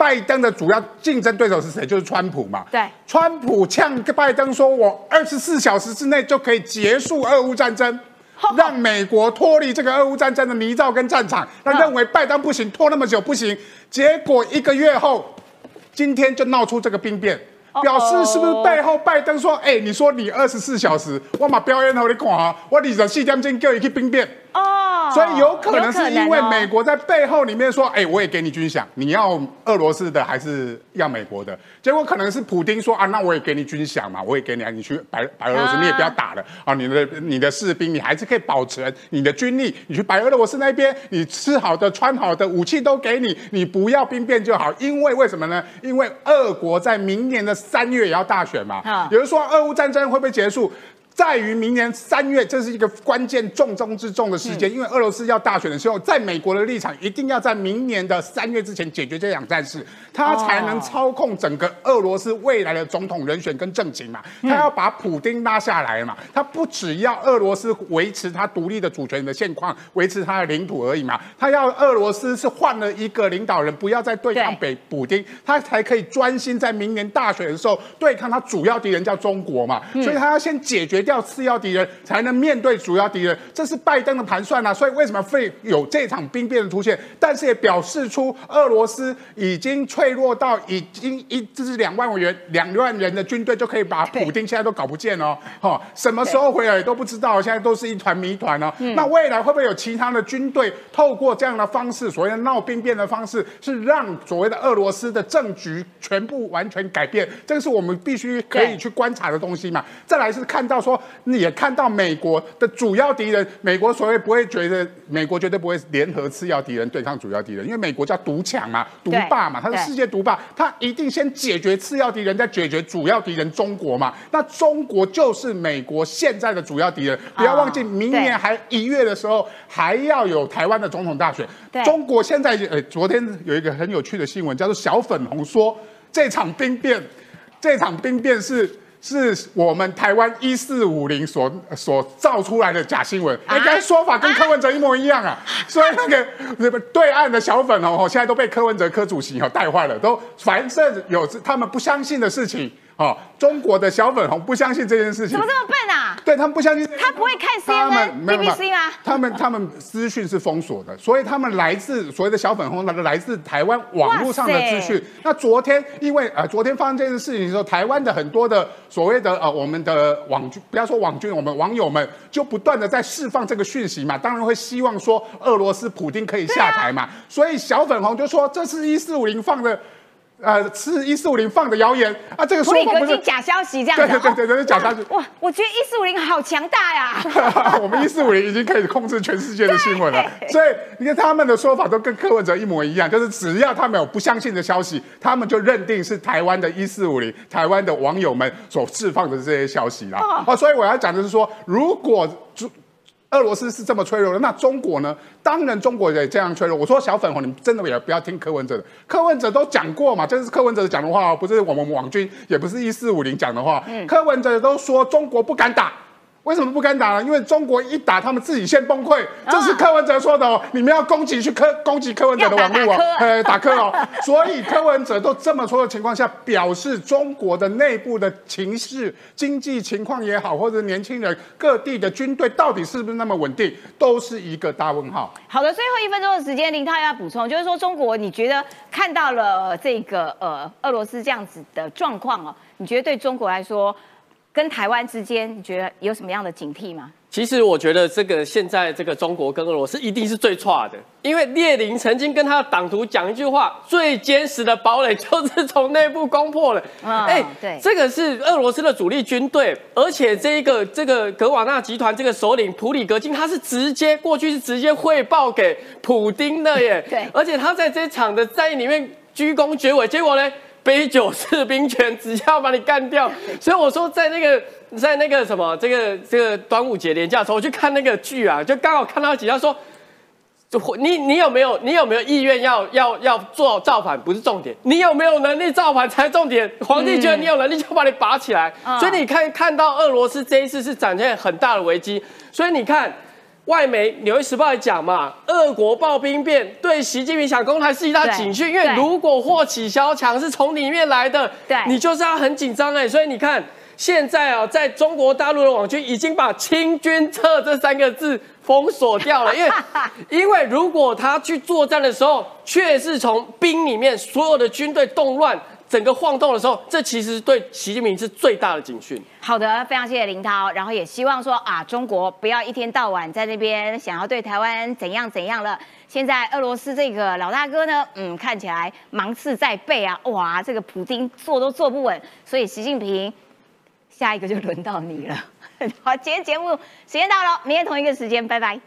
拜登的主要竞争对手是谁？就是川普嘛。对，川普呛拜登说：“我二十四小时之内就可以结束俄乌战争，让美国脱离这个俄乌战争的泥沼跟战场。”他认为拜登不行，拖那么久不行。结果一个月后，今天就闹出这个兵变，表示是不是背后拜登说：“哎，你说你二十四小时，我把表演给你看啊，我二十四点钟叫你去兵变。”哦，所以有可能是因为美国在背后里面说，哎，我也给你军饷，你要俄罗斯的还是要美国的？结果可能是普京说啊，那我也给你军饷嘛，我也给你，你去白白俄罗斯，你也不要打了啊，你的你的士兵你还是可以保存你的军力，你去白俄罗斯那边，你吃好的穿好的武器都给你，你不要兵变就好。因为为什么呢？因为俄国在明年的三月也要大选嘛，有人说俄乌战争会不会结束？在于明年三月，这是一个关键重中之重的时间，因为俄罗斯要大选的时候，在美国的立场，一定要在明年的三月之前解决这场战事，他才能操控整个俄罗斯未来的总统人选跟政情嘛。他要把普丁拉下来嘛，他不只要俄罗斯维持他独立的主权的现况，维持他的领土而已嘛，他要俄罗斯是换了一个领导人，不要再对抗北普丁，他才可以专心在明年大选的时候对抗他主要敌人叫中国嘛。所以他要先解决。要次要敌人才能面对主要敌人，这是拜登的盘算啊！所以为什么会有这场兵变的出现？但是也表示出俄罗斯已经脆弱到已经一支两万元两万人的军队就可以把普丁现在都搞不见哦，哈，什么时候回来都不知道，现在都是一团谜团哦。那未来会不会有其他的军队透过这样的方式，所谓的闹兵变的方式，是让所谓的俄罗斯的政局全部完全改变？这个是我们必须可以去观察的东西嘛。再来是看到说。也看到美国的主要敌人，美国所谓不会觉得，美国绝对不会联合次要敌人对抗主要敌人，因为美国叫独强嘛，独霸嘛，他是世界独霸，他一定先解决次要敌人，再解决主要敌人中国嘛。那中国就是美国现在的主要敌人，不要忘记，明年还一月的时候还要有台湾的总统大选。中国现在呃，昨天有一个很有趣的新闻，叫做小粉红说这场兵变，这场兵变是。是我们台湾一四五零所所造出来的假新闻，哎，该说法跟柯文哲一模一样啊！所以那个那个对岸的小粉哦，现在都被柯文哲柯主席哦带坏了，都反正有他们不相信的事情。哦，中国的小粉红不相信这件事情，怎么这么笨啊？对他们不相信，他不会看 CNN、BBC 吗？他们他们资讯是封锁的，所以他们来自所谓的小粉红，那个来自台湾网络上的资讯。那昨天因为呃，昨天发生这件事情的时候，台湾的很多的所谓的呃，我们的网军，不要说网军，我们网友们就不断的在释放这个讯息嘛，当然会希望说俄罗斯普京可以下台嘛，所以小粉红就说这是一四五零放的。呃，是一四五零放的谣言啊，这个说法不是假消息，这样对对对对，这是假消息。哇，我觉得一四五零好强大呀！<laughs> 我们一四五零已经可以控制全世界的新闻了，<laughs> 所以你看他们的说法都跟柯文哲一模一样，就是只要他们有不相信的消息，他们就认定是台湾的一四五零，台湾的网友们所释放的这些消息啦。哦，所以我要讲的是说，如果俄罗斯是这么脆弱的，那中国呢？当然，中国也这样脆弱。我说小粉红，你们真的也不要听柯文哲的，柯文哲都讲过嘛，这是柯文哲讲的话，不是我们网军，也不是一四五零讲的话。柯文哲都说中国不敢打，为什么不敢打呢？因为中国一打，他们自己先崩溃。这是柯文哲说的哦，你们要攻击去柯攻击柯文哲的网络哦，呃，打柯哦。<laughs> 所以柯文哲都这么说的情况下，表示中国的内部的情势、经济情况也好，或者年轻人各地的军队到底是不是那么稳定，都是一个大问号。好的，最后一分钟的时间，林涛要补充，就是说中国，你觉得看到了这个呃俄罗斯这样子的状况哦，你觉得对中国来说？跟台湾之间，你觉得有什么样的警惕吗？其实我觉得这个现在这个中国跟俄罗斯一定是最差的，因为列宁曾经跟他的党徒讲一句话：最坚实的堡垒就是从内部攻破了。哎，对，这个是俄罗斯的主力军队，而且这一个这个格瓦纳集团这个首领普里格金，他是直接过去是直接汇报给普丁的耶。<laughs> 对，而且他在这场的战役里面鞠躬绝尾，结果呢？杯酒释兵权，只要把你干掉。<laughs> 所以我说，在那个，在那个什么，这个这个端午节连假的时候，我去看那个剧啊，就刚好看到几条说，就你你有没有你有没有意愿要要要做造反？不是重点，你有没有能力造反才重点。皇帝觉得你有能力，就把你拔起来。所以你看看到俄罗斯这一次是展现很大的危机。所以你看。外媒《纽约时报》也讲嘛，俄国暴兵变对习近平想攻台是一大警讯，因为如果祸起萧墙是从里面来的，对，你就是要很紧张哎。所以你看，现在啊，在中国大陆的网军已经把“清君侧”这三个字封锁掉了，<laughs> 因为因为如果他去作战的时候，却是从兵里面所有的军队动乱。整个晃动的时候，这其实对习近平是最大的警讯。好的，非常谢谢林涛，然后也希望说啊，中国不要一天到晚在那边想要对台湾怎样怎样了。现在俄罗斯这个老大哥呢，嗯，看起来芒刺在背啊，哇，这个普京坐都坐不稳，所以习近平下一个就轮到你了。<laughs> 好，今天节目时间到了，明天同一个时间，拜拜。